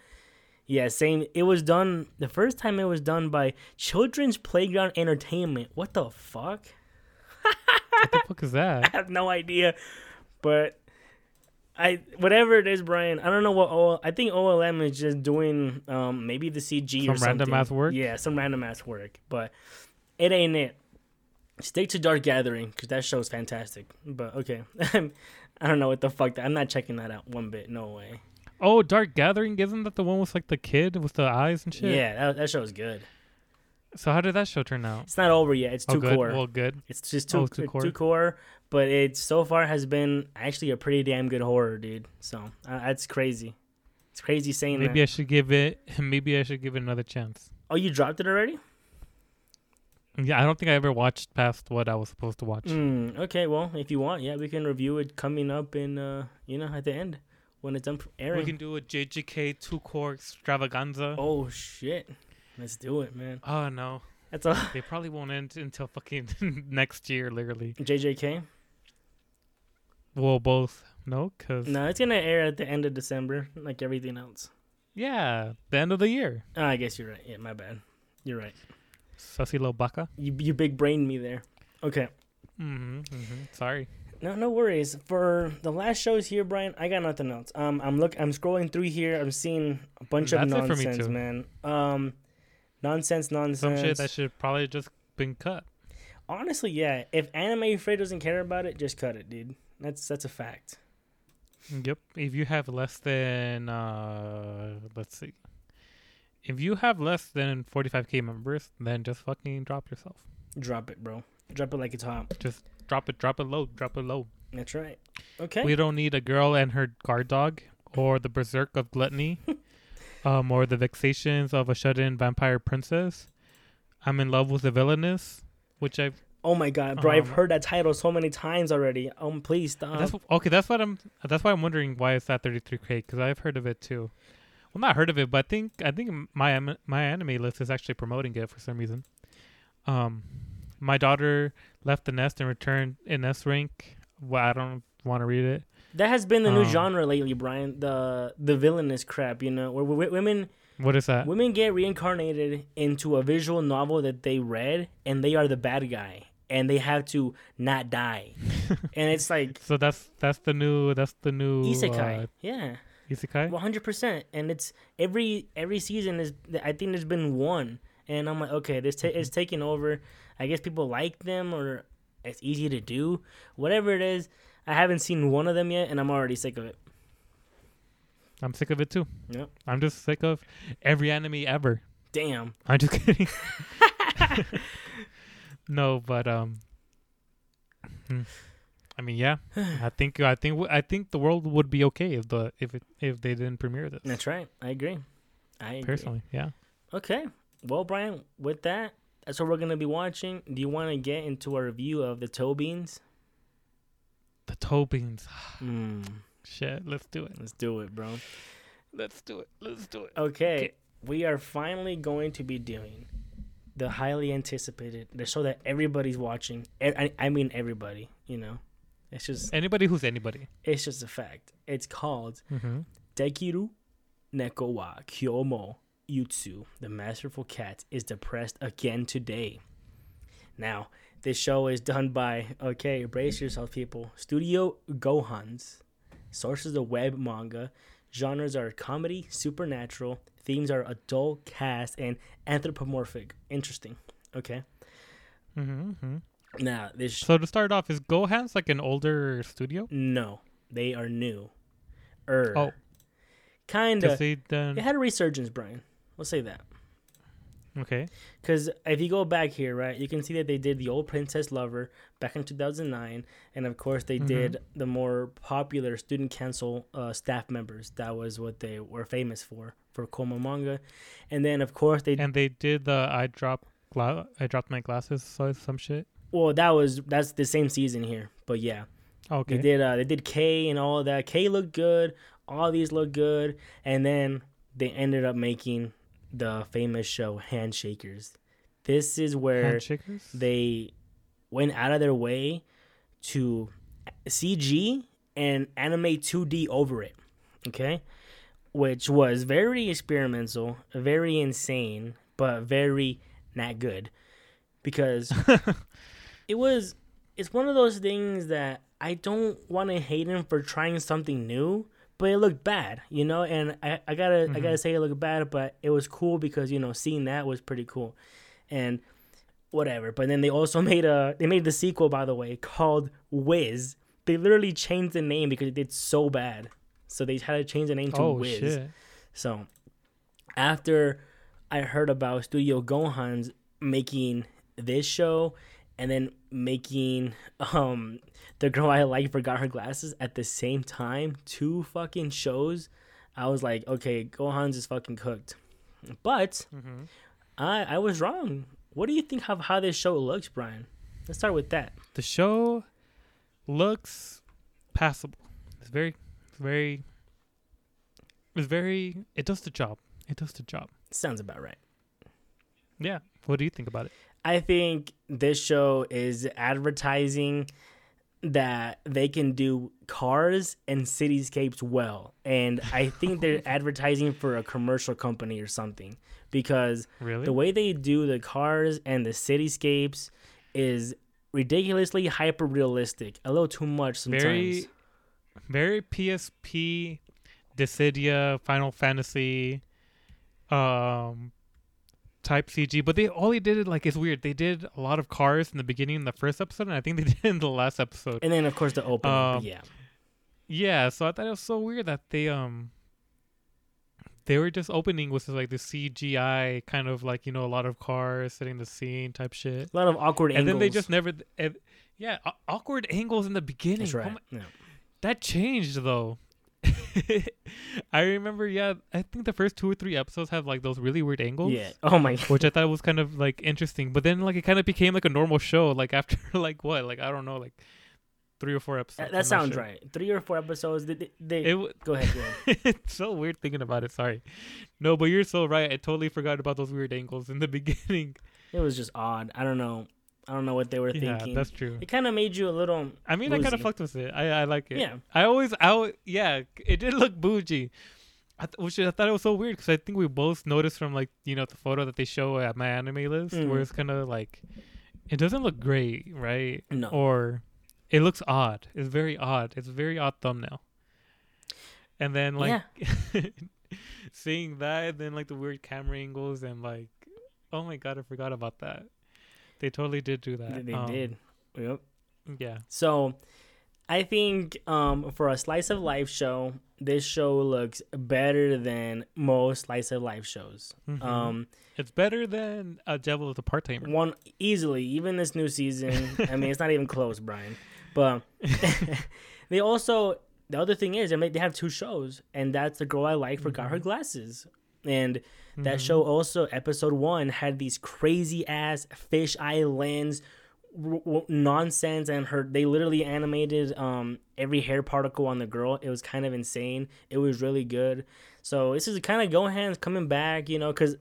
yeah, same. It was done the first time. It was done by Children's Playground Entertainment. What the fuck? What the fuck is that? I have no idea, but I whatever it is, Brian. I don't know what. O, I think OLM is just doing um maybe the CG or Some random something. ass work? Yeah, some random ass work, but it ain't it. Stick to Dark Gathering because that show's fantastic. But okay, I don't know what the fuck. That, I'm not checking that out one bit. No way. Oh, Dark Gathering isn't that the one with like the kid with the eyes and shit? Yeah, that, that show's good. So how did that show turn out? It's not over yet. It's oh, too good. core. Well, good. It's just too Oh, too too core. core. But it so far has been actually a pretty damn good horror, dude. So uh, that's crazy. It's crazy saying Maybe that. I should give it. Maybe I should give it another chance. oh, you dropped it already? Yeah, I don't think I ever watched past what I was supposed to watch. Mm, okay, well, if you want, yeah, we can review it coming up in uh, you know, at the end when it's done airing. We can do a JJK two cour extravaganza. oh shit, let's do it, man. Oh no, That's all. they probably won't end until fucking next year, literally. JJK. Well, both no, cause No, it's gonna air at the end of December, like everything else. yeah, the end of the year. Oh, I guess you're right. Yeah, my bad. You're right. Sussy Lobaka. You you big brained me there. Okay. Mm-hmm, mm-hmm. Sorry. No, no worries. For the last shows here, Brian, I got nothing else. Um, I'm look, I'm scrolling through here. I'm seeing a bunch That's of it for me, nonsense, man. Um, nonsense, nonsense. Some shit that should probably just been cut. Honestly, yeah. If Anime Freight doesn't care about it, just cut it, dude. That's that's a fact. Yep. If you have less than uh let's see. If you have less than 45k members, then just fucking drop yourself. Drop it, bro. Drop it like it's hot. Just drop it, drop it low, drop it low. That's right. Okay. We don't need a girl and her guard dog or the berserk of gluttony um or the vexations of a shut-in vampire princess. I'm in love with the villainess, which I've oh my god, bro! I've Um, heard that title so many times already. Um, please stop. That's okay. That's what I'm. That's why I'm wondering why it's at 33k because I've heard of it too. Well, not heard of it, but I think I think my my anime list is actually promoting it for some reason. Um, my daughter left the nest and returned in S rank. Well, I don't want to read it. that has been the new um, genre lately, Brian. The the villainous crap, you know, where w- women What is that? women get reincarnated into a visual novel that they read, and they are the bad guy, and they have to not die. and it's like So that's that's the new that's the new isekai. uh, yeah. isekai. One hundred percent, and it's every every season is. I think there's been one, and I'm like, okay, this ta- it's taking over. I guess people like them, or it's easy to do. Whatever it is, I haven't seen one of them yet, and I'm already sick of it. I'm sick of it too. Yep. I'm just sick of every anime ever. Damn. I'm just kidding. no, but um, hmm. I mean, yeah. I think I think I think the world would be okay if the if it if they didn't premiere this. That's right. I agree. I agree. Personally, yeah. Okay. Well, Brian, with that, that's what we're gonna be watching. Do you want to get into a review of the toe beans? The toe beans. Mm, Shit, let's do it. let's do it, bro. Let's do it. Let's do it. Okay, Okay. we are finally going to be doing the highly anticipated, the show that everybody's watching. i mean, everybody. You know, it's just Anybody who's anybody. it's just a fact. It's called Mm-hmm. Dekiru Neko wa Kyomo Yutsu. The masterful cat is depressed again today. Now, this show is done by okay, brace yourself, people. Studio GoHands. Sources of web manga. Genres are comedy, supernatural. Themes are adult, cast, and anthropomorphic. Interesting. Okay. Mm-hmm. hmm Now this So to start off, is GoHands like an older studio? no, they are new. Er. Oh. Kinda. they done It had a resurgence, Brian. We'll say that. Okay. Because if you go back here, right, you can see that they did the old Princess Lover back in 2009, and of course they Mhm. did the more popular Student Council uh, staff members. That was what they were famous for for Koma manga, and then of course they And they did the I drop gla- I dropped my glasses, so some shit. well that was that's the same season here, but yeah, Okay. they did uh, they did K and all of that. K looked good, all these look good, and then they ended up making the famous show Handshakers. This is where they went out of their way to CG and animate 2D over it. Okay? Which was very experimental, very insane, but very not good. Because it was it's one of those things that I don't want to hate him for trying something new, but it looked bad, you know. And I, I gotta I mm-hmm. gotta say it looked bad, but it was cool because you know seeing that was pretty cool, and whatever. But then they also made a they made the sequel by the way called Wiz. They literally changed the name because it did so bad, so they had to change the name to oh Wiz. shit. So after I heard about Studio GoHands making this show and then making um the girl I like forgot her glasses at the same time, two fucking shows, I was like, okay, GoHands is fucking cooked. But Mm-hmm. I I was wrong. What do you think of how this show looks, Brian? Let's start with that. The show looks passable. It's very, it's very, it's very. It does the job. It does the job. Sounds about right. Yeah. What do you think about it? I think this show is advertising that they can do cars and cityscapes well. And I think they're advertising for a commercial company or something because Really? the way they do the cars and the cityscapes is ridiculously hyper realistic. A little too much sometimes. very, very PSP, Dissidia, Final Fantasy, um, type CG. But they all they did like it's weird. They did a lot of cars in the beginning in the first episode, and I think they did in the last episode. and then of course the opening. Um, yeah. Yeah, so I thought it was so weird that they um they were just opening with like the CGI kind of like you know a lot of cars setting the scene type shit, A lot of awkward and angles. then they just never. And, yeah, awkward angles in the beginning. That's Oh my- Yeah. that changed though. I remember, yeah, I think the first two or three episodes have like those really weird angles. yeah. Oh my God. Which I thought was kind of like interesting, but then like it kind of became like a normal show. Like after like what, like I don't know, like three or four episodes. That, I'm that sounds sure. right. Three or four episodes. They, they, they- It w- go ahead. Go ahead. it's so weird thinking about it. Sorry. No, but you're so right. I totally forgot about those weird angles in the beginning. It was just odd. I don't know. I don't know what they were yeah, thinking. that's true. It kind of made you a little. I mean, I kind of fucked with it. I, I like it. Yeah. I always, I al- yeah, it did look bougie. I th- which I thought it was so weird because I think we both noticed from like you know the photo that they show at my anime list Mhm. where it's kind of like it doesn't look great, right? No. Or it looks odd. It's very odd. It's a very odd thumbnail. And then like seeing that, and then like the weird camera angles and like, oh my god, I forgot about that. They totally did do that. They, Um, did. Yep. Yeah. So, I think um, for a slice of life show, this show looks better than most slice of life shows. Mhm. Um, It's better than a Devil is a part timer. one easily, even this new season. I mean, it's not even close, Brian. But they also the other thing is, I mean, they have two shows, and that's the girl I like forgot her glasses, and that show also episode one had these crazy ass fish eye lens r- r- nonsense, and her they literally animated um every hair particle on the girl. It was kind of insane. It was really good. So this is kind of GoHands coming back, you know, because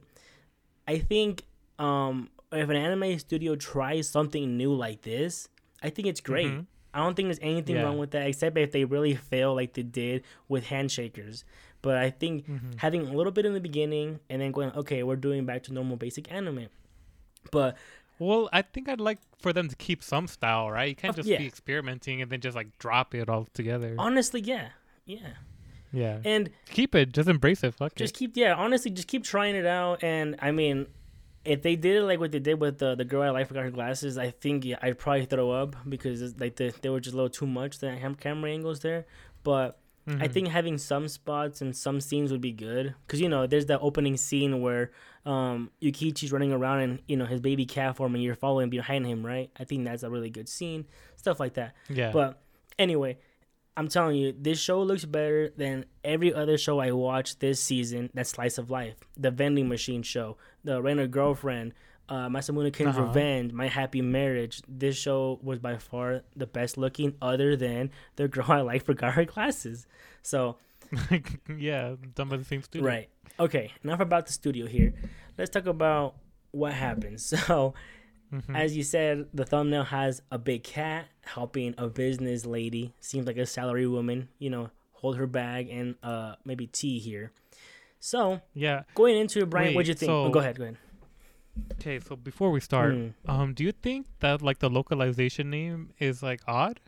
I think um if an anime studio tries something new like this, I think it's great. Mhm. I don't think there's anything Yeah. wrong with that, except if they really fail like they did with Handshakers. But I think Mhm. having a little bit in the beginning and then going, okay, we're doing back to normal basic anime. But Well, I think I'd like for them to keep some style, right? You can't just yeah. be experimenting and then just like drop it all together. honestly, yeah, yeah, yeah. and keep it. Just embrace it. Fuck it. just it. keep, yeah, honestly, just keep trying it out. And I mean, if they did it like what they did with the the girl I like forgot her glasses, I think yeah, I'd probably throw up because it's like the, they were just a little too much the camera angles there. But I Mhm. think having some spots and some scenes would be good because you know there's that opening scene where um Yukichi's running around and you know his baby cat form and you're following behind him, right? I think that's a really good scene, stuff like that. Yeah. But anyway, I'm telling you, this show looks better than every other show I watched this season. That Slice of Life, the Vending Machine Show, the Rainer Girlfriend, uh, Masamune-kun's Uh-huh. Revenge, My Happy Marriage. This show was by far the best looking, other than the girl I like forgot her glasses. So yeah, done by the same studio. Right. Okay. Enough about the studio here. Let's talk about what happens. So, Mhm. as you said, the thumbnail has a big cat helping a business lady, seems like a salary woman, you know, hold her bag and uh maybe tea here. So, yeah. going into it, Brian, Wait, what'd you think? Oh, go ahead, go ahead. Okay, so before we start, Mm. um, do you think that like the localization name is like odd?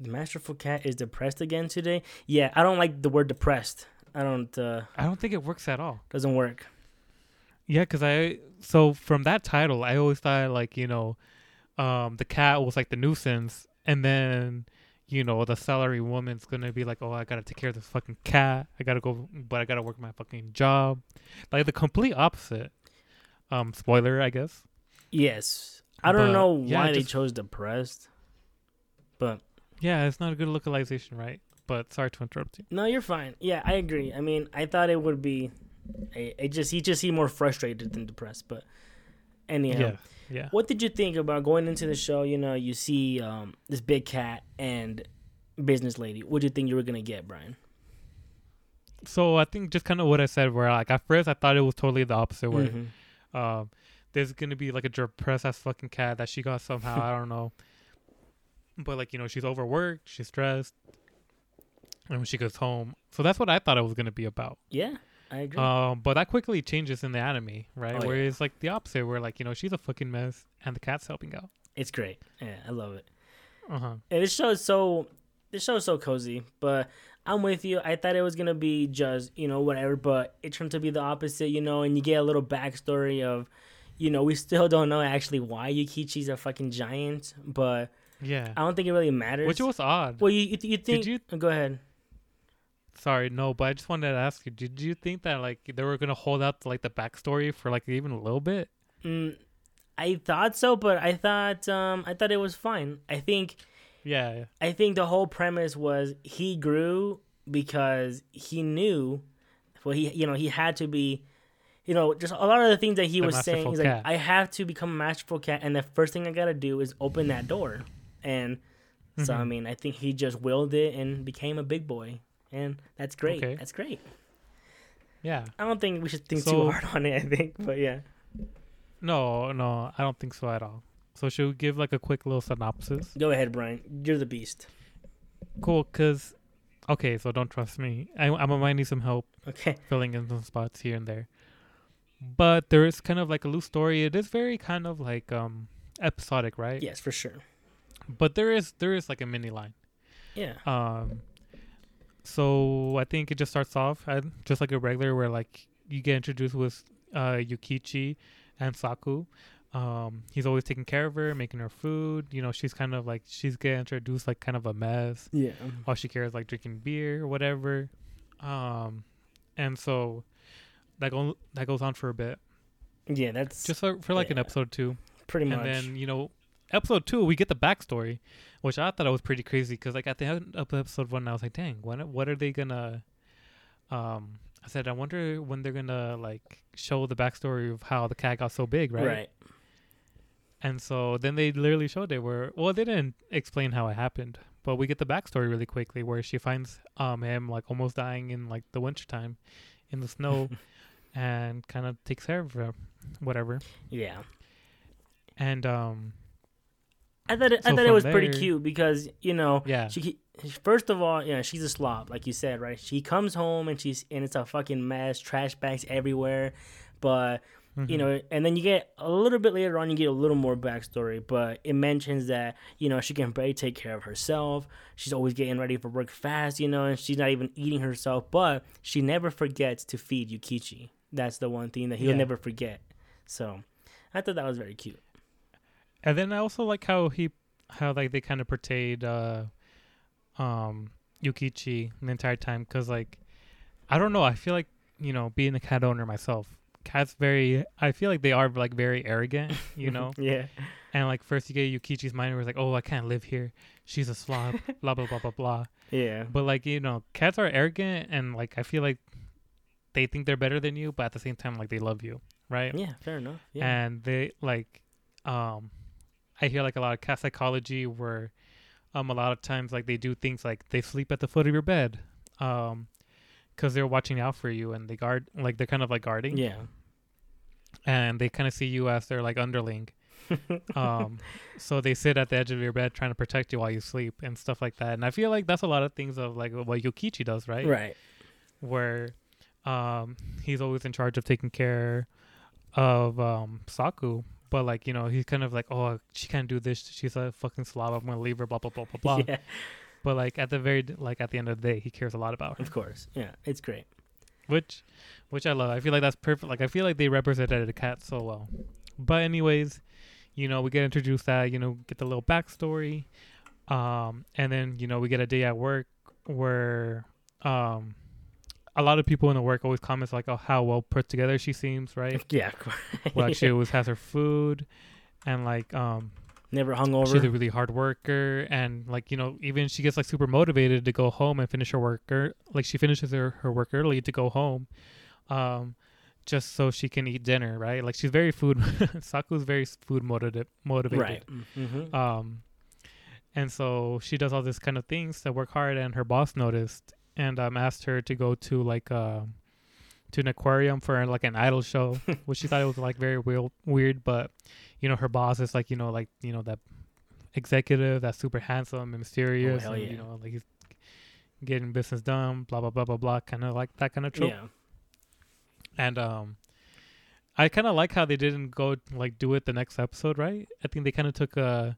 The masterful cat is depressed again today. Yeah, I don't like the word depressed. I don't uh I don't think it works at all. doesn't work. Yeah, because I so from that title, I always thought like you know, um, the cat was like the nuisance, and then you know the salary woman's gonna be like, oh, I gotta take care of this fucking cat. I gotta go, but I gotta work my fucking job. Like the complete opposite. Um, spoiler, I guess. Yes. I don't But, know yeah, why they just- chose depressed. But Yeah, it's not a good localization, right? But sorry to interrupt you. No, you're fine. Yeah, I agree. I mean, I thought it would be. I, I just he just seemed more frustrated than depressed. But anyhow, Yeah, yeah. what did you think about going into the show? You know, you see um, this big cat and business lady. What do you think you were gonna get, Brian? So I think just kind of what I said, where like at first I thought it was totally the opposite, where Mhm. Um, there's gonna be like a depressed ass fucking cat that she got somehow. I don't know, but like you know she's overworked, she's stressed, and when she goes home, so that's what I thought it was gonna be about. Yeah, I agree. Um, but that quickly changes in the anime, right? Oh, where yeah. it's like the opposite, where like you know she's a fucking mess and the cat's helping out. it's great. Yeah, I love it. Uh huh. And this show is so this show is so cozy, but I'm with you. I thought it was gonna be just you know whatever, but it turned to be the opposite, you know. And you get a little backstory of, you know, we still don't know actually why Yukichi's a fucking giant, but Yeah. I don't think it really matters. Which was odd. well, you you, you think? you- oh, go ahead. Sorry, no, but I just wanted to ask you: Did you think that like they were gonna hold out like the backstory for like even a little bit? Mm, I thought so, but I thought um I thought it was fine. I think Yeah. yeah. I think the whole premise was he grew because he knew, well, he you know he had to be, you know, just a lot of the things that he The was saying. He's like. I have to become a masterful cat, and the first thing I gotta do is open that door. And so I Mhm. mean, I think he just willed it and became a big boy, and that's great. Okay. That's great. Yeah. I don't think we should think too hard on it. I think, but yeah, No, no, I don't think so at all. So should we give like a quick little synopsis? go ahead, Brian. You're the beast. Cool, cause okay, so don't trust me. I I might need some help Okay. filling in some spots here and there. But there is kind of like a loose story. It is very kind of like um episodic, right? Yes, for sure. But there is there is like a mini line. Yeah. Um, so I think it just starts off uh, just like a regular, where like you get introduced with uh, Yukichi and Saku. Um, he's always taking care of her, making her food. You know, she's kind of like she's getting introduced like kind of a mess. Yeah. All she cares like drinking beer or whatever. Um, and so that go that goes on for a bit, Yeah. That's just for, for like an episode two, pretty much. and then you know episode two, we get the backstory, which I thought was pretty crazy because like at the end of episode one, I was like, dang, when what are they gonna? Um, I said, I wonder when they're gonna like show the backstory of how the cat got so big, right? Right. And so then they literally showed it where well they didn't explain how it happened, but we get the backstory really quickly where she finds um him like almost dying in like the wintertime in the snow and kind of takes care of him, whatever. Yeah. And um I thought it, I thought it was pretty cute because you know yeah. she first of all yeah she's a slob like you said right she comes home and she's and it's a fucking mess trash bags everywhere but you Mhm. know and then you get a little bit later on you get a little more backstory but it mentions that you know she can barely take care of herself she's always getting ready for work fast you know and she's not even eating herself but she never forgets to feed yukichi that's the one thing that he'll Yeah. never forget so i thought that was very cute And then I also like how he, how like they kind of portrayed uh, um, Yukichi the entire time because like, I don't know. I feel like you know, being a cat owner myself, cats very. I feel like they are like very arrogant, you know. yeah and like first you get Yukichi's mind where it's like, oh, I can't live here. She's a slob. blah blah blah blah blah. yeah But like you know, cats are arrogant and like I feel like they think they're better than you, but at the same time like they love you, right? yeah fair enough yeah and they like um i hear like a lot of cat psychology where um a lot of times like they do things like they sleep at the foot of your bed um because they're watching out for you and they guard like they're kind of like guarding yeah and they kind of see you as their like underling um so they sit at the edge of your bed trying to protect you while you sleep and stuff like that and i feel like that's a lot of things of like what yukichi does right right where um he's always in charge of taking care of um Saku. But like, you know, he's kind of like, Oh, she can't do this, she's a fucking slob, I'm gonna leave her, blah blah blah blah blah. yeah But like at the very like at the end of the day he cares a lot about her. Of course. Yeah, it's great. Which which I love. I feel like that's perfect like I feel like they represented the cat so well. But anyways, you know, we get introduced that, you know, get the little backstory. Um and then, you know, we get a day at work where um a lot of people in the work always comments like, "Oh, how well put together she seems," right? Yeah, well actually always has her food and like um Never hungover. she's a really hard worker and like you know even she gets like super motivated to go home and finish her work er- like she finishes her, her work early to go home um just so she can eat dinner right like she's very food saku's very food motivated motivated right. Mm-hmm. um and so she does all this kind of things to work hard and her boss noticed and um asked her to go to like uh to an aquarium for like an idol show which she thought it was like very weird weird but you know her boss is like you know like you know that executive that's super handsome and mysterious hell and yeah. you know like he's getting business done blah blah blah blah blah kind of like that kind of trope yeah. and um i kind of like how they didn't go like do it the next episode right i think they kind of took a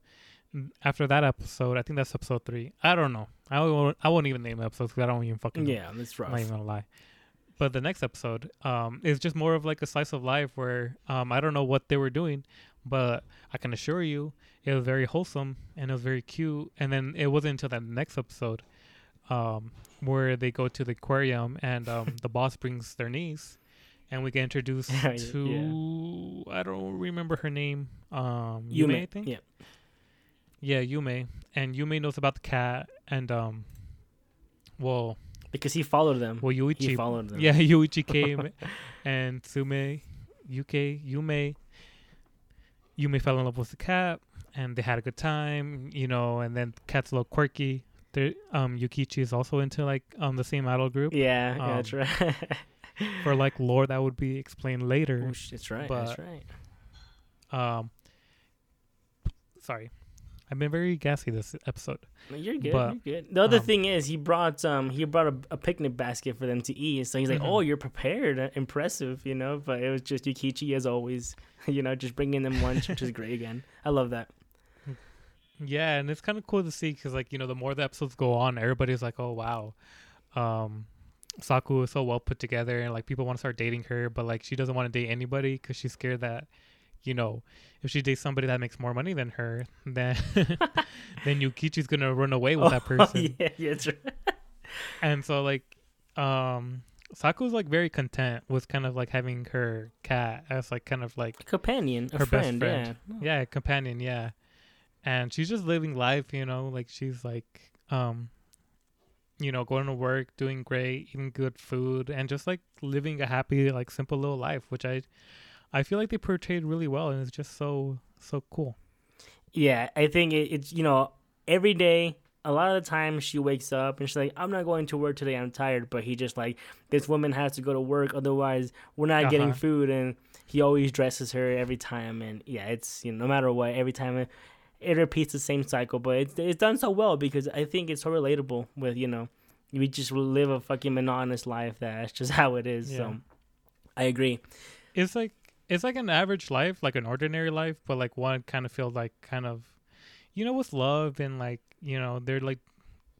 after that episode i think that's episode three i don't know i won't, I won't even name episodes because i don't even fucking know. Yeah, that's i'm rough. not even gonna lie but the next episode um is just more of like a slice of life where um i don't know what they were doing but i can assure you it was very wholesome and it was very cute. And then it wasn't until that next episode um where they go to the aquarium and um the boss brings their niece and we get introduced Yeah, to i don't remember her name um yume, may i think? Yeah. yeah yume. And yume knows about the cat and um well Because he followed them. well he yuichi followed them. yeah, Yuichi came and Sume, Yuke, Yume, Yume fell in love with the cat and they had a good time, you know, and then cat's a little quirky. There, um, Yukichi is also into like um the same idol group. Yeah, yeah, that's Um, right. For like lore that would be explained later. Oh, that's right. that's right. Um, sorry, I've been very gassy this episode. You're good. but, you're good. The other um, thing is, he brought um he brought a, a picnic basket for them to eat. So he's like, Mhm. "Oh, you're prepared. uh, Impressive, you know." But it was just Yukichi as always, you know, just bringing them lunch, which is great again. I love that. Yeah, and it's kind of cool to see because, like, you know, the more the episodes go on, everybody's like, "Oh wow, um, Saku is so well put together," and like people want to start dating her, but like she doesn't want to date anybody because she's scared that, you know, if she dates somebody that makes more money than her, then then Yukichi's gonna run away with that Oh, person. yeah, yeah, right. And so like, um, Saku's like very content with kind of like having her cat as like kind of like Companion, a her best friend, friend. yeah. yeah companion yeah and she's just living life. You know, like she's like um, you know, going to work, doing great, eating good food, and just like living a happy, like simple little life, which I, I feel like they portrayed really well, and it's just so so cool. Yeah, I think it, it's you know every day. A lot of the time, she wakes up and she's like, "I'm not going to work today. I'm tired." But he just like, "This woman has to go to work, otherwise we're not getting Uh-huh. food." And he always dresses her every time. And yeah, it's you know no matter what, every time it, it repeats the same cycle. But it's it's done so well because I think it's so relatable with you know we just live a fucking monotonous life. That's just how it is. Yeah. So I agree. It's like it's like an average life, like an ordinary life, but like one kind of feels like kind of, you know, with love and like you know they're like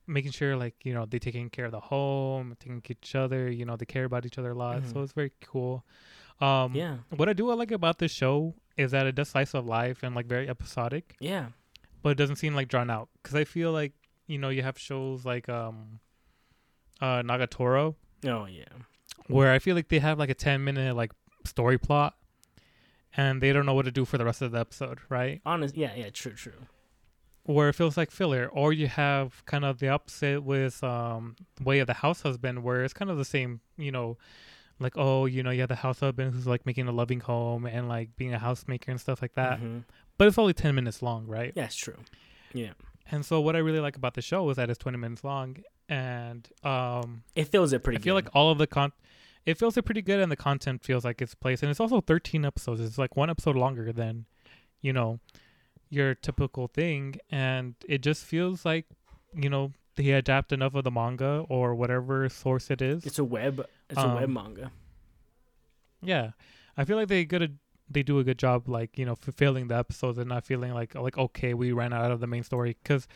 making sure like you know they're taking care of the home, taking care of each other. You know they care about each other a lot, so Mhm. it's very cool. Um, Yeah, What I do like about this show is that it does slice of life and like very episodic, yeah, but it doesn't seem like drawn out. Because I feel like you know you have shows like um, uh, Nagatoro oh yeah, where I feel like they have like a ten minute like story plot, and they don't know what to do for the rest of the episode, right? honest. Yeah, yeah, true, true. Where it feels like filler, or you have kind of the opposite with um, Way of the House Husband, where it's kind of the same, you know, like oh, you know, you have the house husband who's like making a loving home and like being a housemaker and stuff like that. Mhm. But it's only ten minutes long, right? Yeah, true. Yeah. And so what I really like about the show is that it's twenty minutes long, and um, It feels it pretty I feel good. like all of the con, it feels pretty good, and the content feels like it's placed, and it's also thirteen episodes. It's like one episode longer than, you know, your typical thing, and it just feels like, you know, they adapt enough of the manga or whatever source it is. it's a web it's a web Um, manga. yeah, I feel like they good they do a good job, like you know, fulfilling the episodes and not feeling like like okay, we ran out of the main story because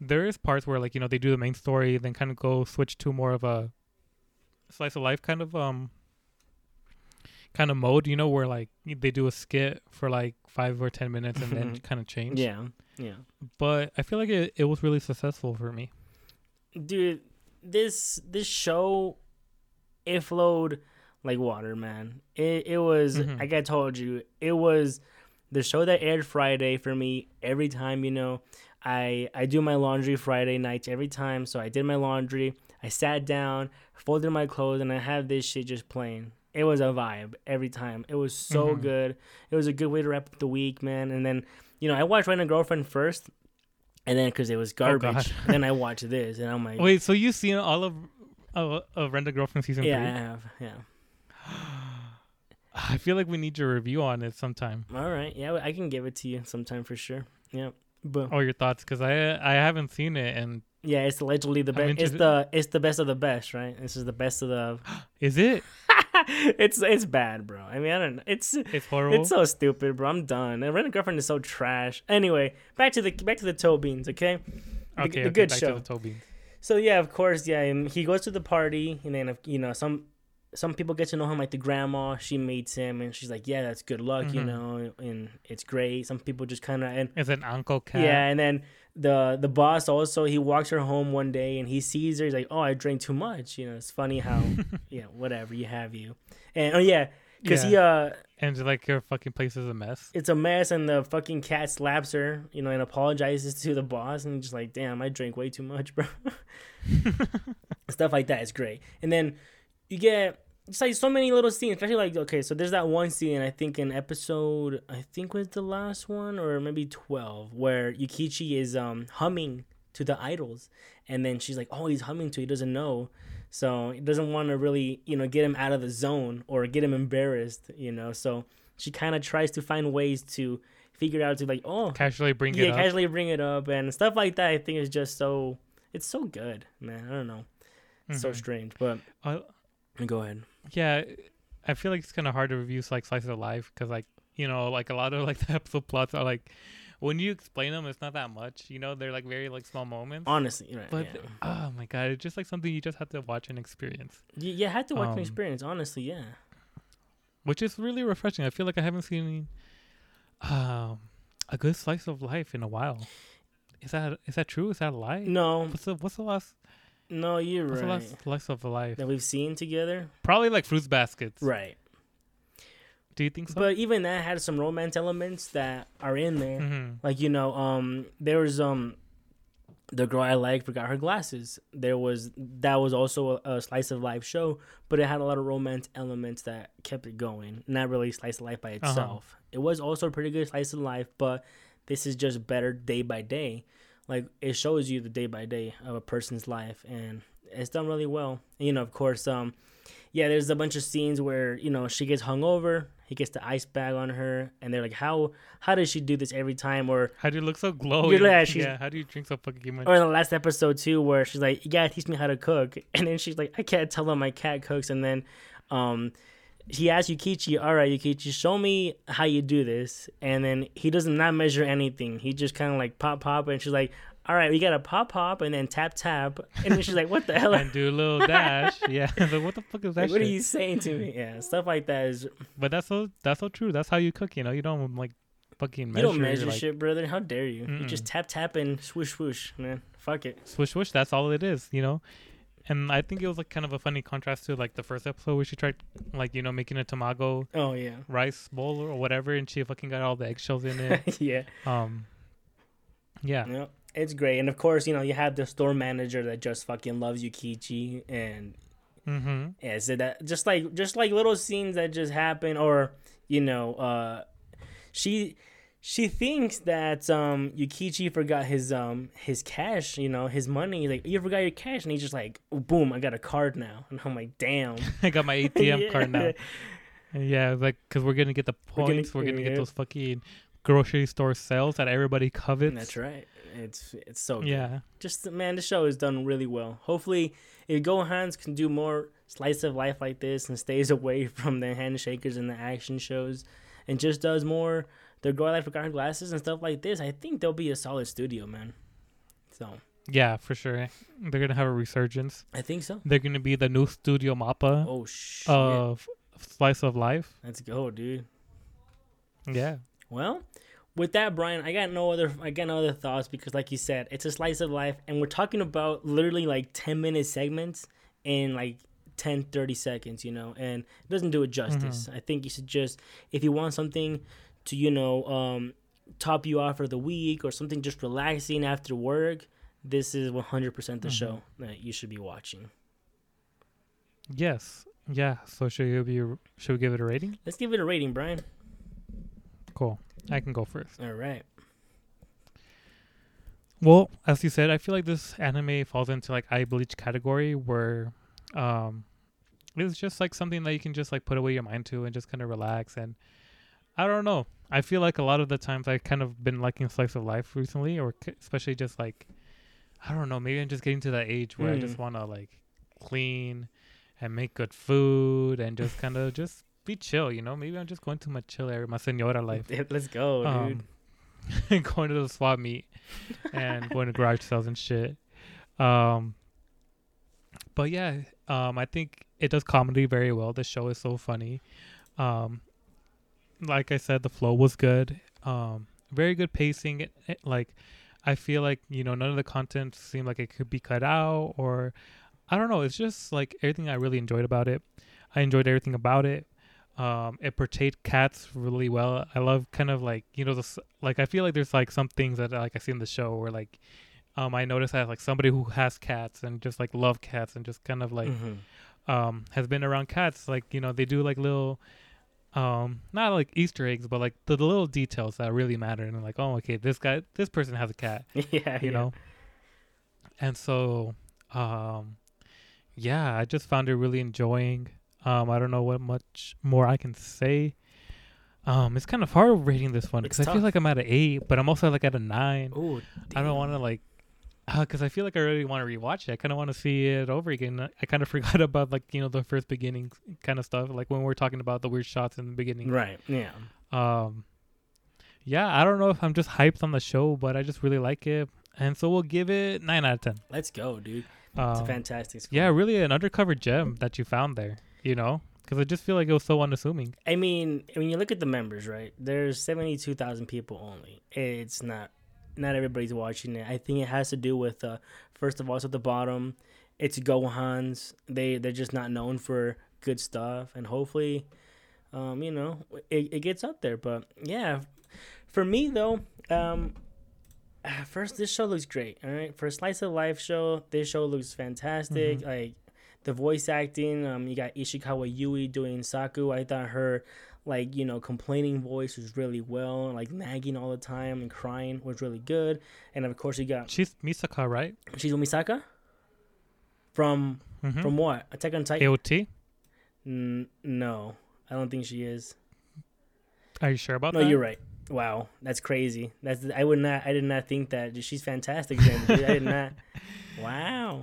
there is parts where like you know they do the main story, then kind of go switch to more of a slice of life kind of um kind of mode, you know, where like they do a skit for like five or ten minutes and then kind of change. Yeah. Yeah. but I feel like it it was really successful for me. Dude, this this show it flowed like water, man. It it was Mhm. like I told you, it was the show that aired Friday for me every time, you know. I I do my laundry Friday nights every time, so I did my laundry. I sat down, folded my clothes, and I had this shit just playing. It was a vibe every time. It was so Mhm. good. It was a good way to wrap up the week, man. And then, you know, I watched Rent a Girlfriend first, and then because it was garbage, God. then I watched this, and I'm like, Wait, so you've seen all of of, of Rent a Girlfriend season yeah, I have, yeah. I feel like we need your review on it sometime. All right, yeah, I can give it to you sometime for sure. Yeah, but Oh, your thoughts? Because I I haven't seen it, and yeah, it's allegedly the best. It's the it's the best of the best, right? This is the best of the. is it? it's it's bad, bro. I mean, I don't know. It's It's horrible. it's so stupid, bro. I'm done. And Rent a Girlfriend is so trash. Anyway, back to the back to the toe beans, okay? the- okay, the okay, good back show. To the Toby. So yeah, of course, yeah. And he goes to the party, and then you know some some people get to know him, like the grandma. She meets him, and she's like, "Yeah, that's good luck," you Mhm. know, and it's great. Some people just kind of and It's an uncle cat. yeah, and then the the boss also he walks her home one day and he sees her. He's like, "Oh, I drank too much." You know, it's funny how yeah, whatever you have you, and oh yeah, because he uh, and like your fucking place is a mess. it's a mess, and the fucking cat slaps her, you know, and apologizes to the boss, and just like, "Damn, I drank way too much, bro." Stuff like that is great, and then you get. It's like so many little scenes, especially like okay, so there's that one scene I think in episode I think was the last one or maybe twelve where Yukichi is um humming to the idols, and then she's like, oh, he's humming to, he doesn't know, so he doesn't want to really you know get him out of the zone or get him embarrassed, you know. So she kind of tries to find ways to figure out to like oh Casually bring yeah it up. casually bring it up and stuff like that. I think is just so it's so good, man. I don't know, it's so strange, but Uh, go ahead. yeah, I feel like it's kind of hard to review like slices of life because like you know like a lot of like the episode plots are like when you explain them, it's not that much. You know, they're like very like small moments. Honestly, right? But yeah. oh my god, it's just like something you just have to watch and experience, You, you had to watch Um, an experience. Honestly, yeah. which is really refreshing. I feel like I haven't seen um a good slice of life in a while. Is that is that true? Is that a lie? No, What's the what's the last no, you're what's the right. slice of life? That we've seen together, Probably like fruits baskets. right? Do you think so? But even that had some romance elements that are in there. hmm Like you know, um, there was um, the girl I like forgot her glasses. There was that was also a, a slice of life show, but it had a lot of romance elements that kept it going. Not really slice of life by Uh-huh. itself. It was also a pretty good slice of life, but this is just better day by day. Like it shows you the day by day of a person's life, and it's done really well. And, you know, of course, um, yeah, there's a bunch of scenes where you know she gets hung over. He gets the ice bag on her, and they're like, "How how does she do this every time?" Or How do you look so glowy yeah, yeah. How do you drink so fucking much? or in the last episode too, where she's like, "You gotta teach me how to cook," and then she's like, "I can't tell them my cat cooks," and then, um, he asks Yukichi, "All right, Yukichi, show me how you do this," and then he does not measure anything. He just kind of like pop pop, and she's like, "All right, we gotta pop pop, and then tap tap," and then she's like, "What the hell?" and do a little dash. Yeah. so what the fuck is that Like, what are you saying to me? Yeah, stuff like that is But that's so that's so true. That's how you cook. You know, you don't like fucking you don't measure like, shit, brother. How dare you? You Mm-mm. just tap tap and swoosh swoosh, man. Fuck it. Swish swoosh. That's all it is. You know. And I think it was like kind of a funny contrast to like the first episode where she tried like you know making a tamago Oh yeah, rice bowl or whatever, and she fucking got all the eggshells in it. yeah. um. Yeah. Yeah, it's great. And of course, you know, you have the store manager that just fucking loves Yukichi and Mm-hmm. yeah, so that just like just like little scenes that just happen or, you know, uh she she thinks that um Yukichi forgot his um his cash, you know, his money. Like, you forgot your cash and he's just like, boom, I got a card now. And I'm like, damn. I got my ATM Yeah. card now. Yeah, like because we're gonna get the We're gonna- points. We're gonna, get those fucking grocery store sales that everybody covets. That's right. It's it's so good. Yeah. just man, the show is done really well. Hopefully, if GoHands can do more slice of life like this and stays away from the handshakers and the action shows, and just does more the girl life forgot her glasses and stuff like this, I think they'll be a solid studio, man. So Yeah, for sure. They're gonna have a resurgence. I think so. They're gonna be the new Studio Mappa Oh shit! of Slice of Life. Let's go, dude. Yeah. Well, with that, Brian, I got no other I got no other thoughts because like you said, it's a slice of life and we're talking about literally like 10 minute segments in like 10 30 seconds, you know, and it doesn't do it justice. Mm-hmm. I think you should just if you want something to, you know, um top you off for the week or something just relaxing after work, this is 100% the show that you should be watching. Yes. Yeah. So should you be should we give it a rating? Let's give it a rating, Brian. Cool. I can go first. All right. Well, as you said, I feel like this anime falls into like eye bleach category where um it's just like something that you can just like put away your mind to and just kind of relax and I don't know. I feel like a lot of the times I've kind of been liking slice of life recently or especially just like I don't know, maybe I'm just getting to that age where I just Mm. want to like clean and make good food and just kind of just be chill, you know? Maybe I'm just going to my chill area, my senora life Let's go, dude. um, going to the swap meet and going to garage sales and shit. Um, but yeah, um, I think it does comedy very well. The show is so funny. Um, like I said, the flow was good. Um, very good pacing. It, it- like, I feel like you know none of the content seemed like it could be cut out or I don't know. It's just like everything I really enjoyed about it. I enjoyed everything about it. Um, it portrayed cats really well. I love kind of like you know the like I feel like there's like some things that like I see in the show where like um I notice that like somebody who has cats and just like love cats and just kind of like Mhm. um has been around cats like you know they do like little um not like Easter eggs but like the, the little details that really matter and like oh okay this guy this person has a cat yeah, you yeah. know? And so um yeah i just found it really enjoying. Um i don't know what much more i can say. Um it's kind of hard rating this one because i feel like i'm at an eight but i'm also like at a nine. Ooh, i don't want to like because i feel like i really want to rewatch it i kind of want to see it over again i kind of forgot about like you know the first beginning kind of stuff like when we are talking about the weird shots in the beginning Right. Yeah. um yeah i don't know if i'm just hyped on the show but i just really like it and so we'll give it 9 out of 10 Let's go, dude. It's a um, fantastic. Score. yeah really an undercover gem that you found there you know because i just feel like it was so unassuming I mean, when you look at the members, right? There's seventy-two thousand people only. It's not, not everybody's watching it. I think it has to do with, uh, first of all, it's at the bottom. It's GoHands. They they're just not known for good stuff, and hopefully, um, you know, it, it gets up there. But yeah, for me though, um, first this show looks great. All right, for a slice of life show, this show looks fantastic. Mhm. Like the voice acting, um, you got Ishikawa Yui doing Saku. I thought her like you know complaining voice was really well, like nagging all the time and crying was really good. And of course, you got She's Misaka, right? she's Misaka from Mm-hmm. from what Attack on Titan. AOT. N- no, I don't think she is. Are you sure about No, that? No you're right. Wow, that's crazy. That's I would not. I did not think that. She's fantastic. Then. I did not. Wow,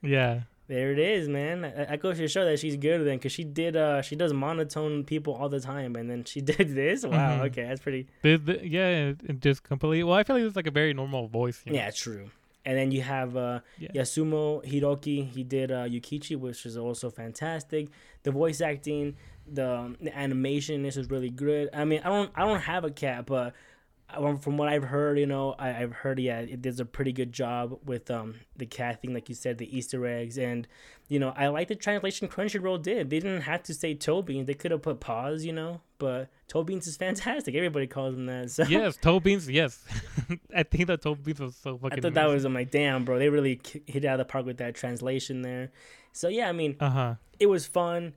Yeah. There it is, man. I, goes to show that she's good then, because she did. Uh, she does monotone people all the time, and then she did this. Wow. Mhm. Okay, that's pretty. The, the, yeah, it just completely. Well, I feel like it's like a very normal voice. you know? Yeah, true. And then you have uh, Yeah. Yasumoto Hiroki. He did uh, Yukichi, which is also fantastic. The voice acting, the, the animation, this is really good. I mean, I don't, I don't have a cat, but from what I've heard, you know, I, I've heard, yeah, it does a pretty good job with um the cat thing, like you said, the Easter eggs, and you know, I like the translation Crunchyroll did. They didn't have to say toe beans; they could have put pause, you know. But toe beans is fantastic. Everybody calls him that. So yes, toe beans. Yes, I think that toe beans was so fucking. I thought that was I'm like, damn, bro, they really hit it out of the park with that translation there. So yeah, I mean, Uh huh. it was fun.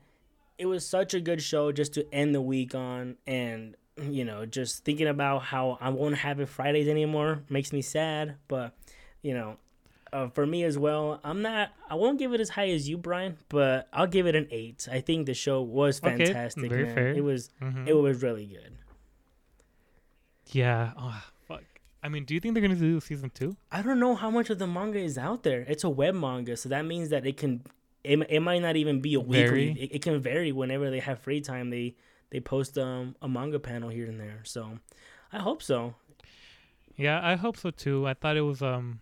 It was such a good show just to end the week on, and you know, just thinking about how I won't have it Fridays anymore makes me sad. But you know, uh, for me as well, I'm not. I won't give it as high as you, Brian, but I'll give it an eight. I think the show was Okay, fantastic. very man. fair. It was. hmm It was really good. Yeah. Oh, fuck. I mean, do you think they're gonna do season two? I don't know how much of the manga is out there. It's a web manga, so that means that it can. It, it might not even be a weekly. It, it can vary whenever they have free time. They they post um a manga panel here and there. So, I hope so. Yeah, I hope so too. I thought it was um.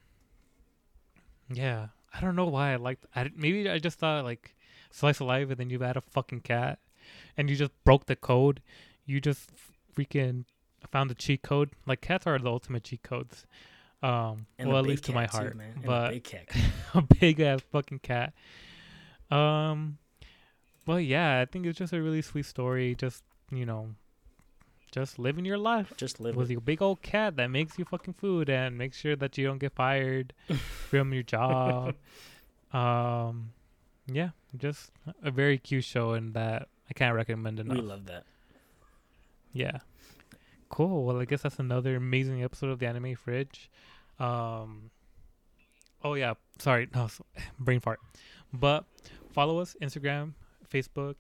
Yeah, I don't know why I liked. I maybe I just thought like slice of life, and then you've had a fucking cat, and you just broke the code. You just freaking found the cheat code. Like cats are the ultimate cheat codes. Um, And well, at least to my too, heart, man. And a but big a big ass fucking cat. Um, well, yeah, I think it's just a really sweet story. Just you know, just living your life Just live with your big old cat that makes you fucking food and makes sure that you don't get fired from your job. um, yeah, just a very cute show, and that I can't recommend enough. We love that. Yeah. Cool. Well, I guess that's another amazing episode of the Anime Fridge. Um. Oh yeah. Sorry. No. Brain fart. But follow us Instagram, Facebook,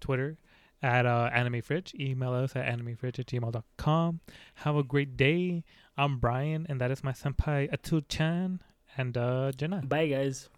Twitter at uh, Anime Fridge. Email us at animefridge at gmail.com. Have a great day. I'm Brian, and that is my senpai Atu Chan and uh, Jenna. Bye, guys.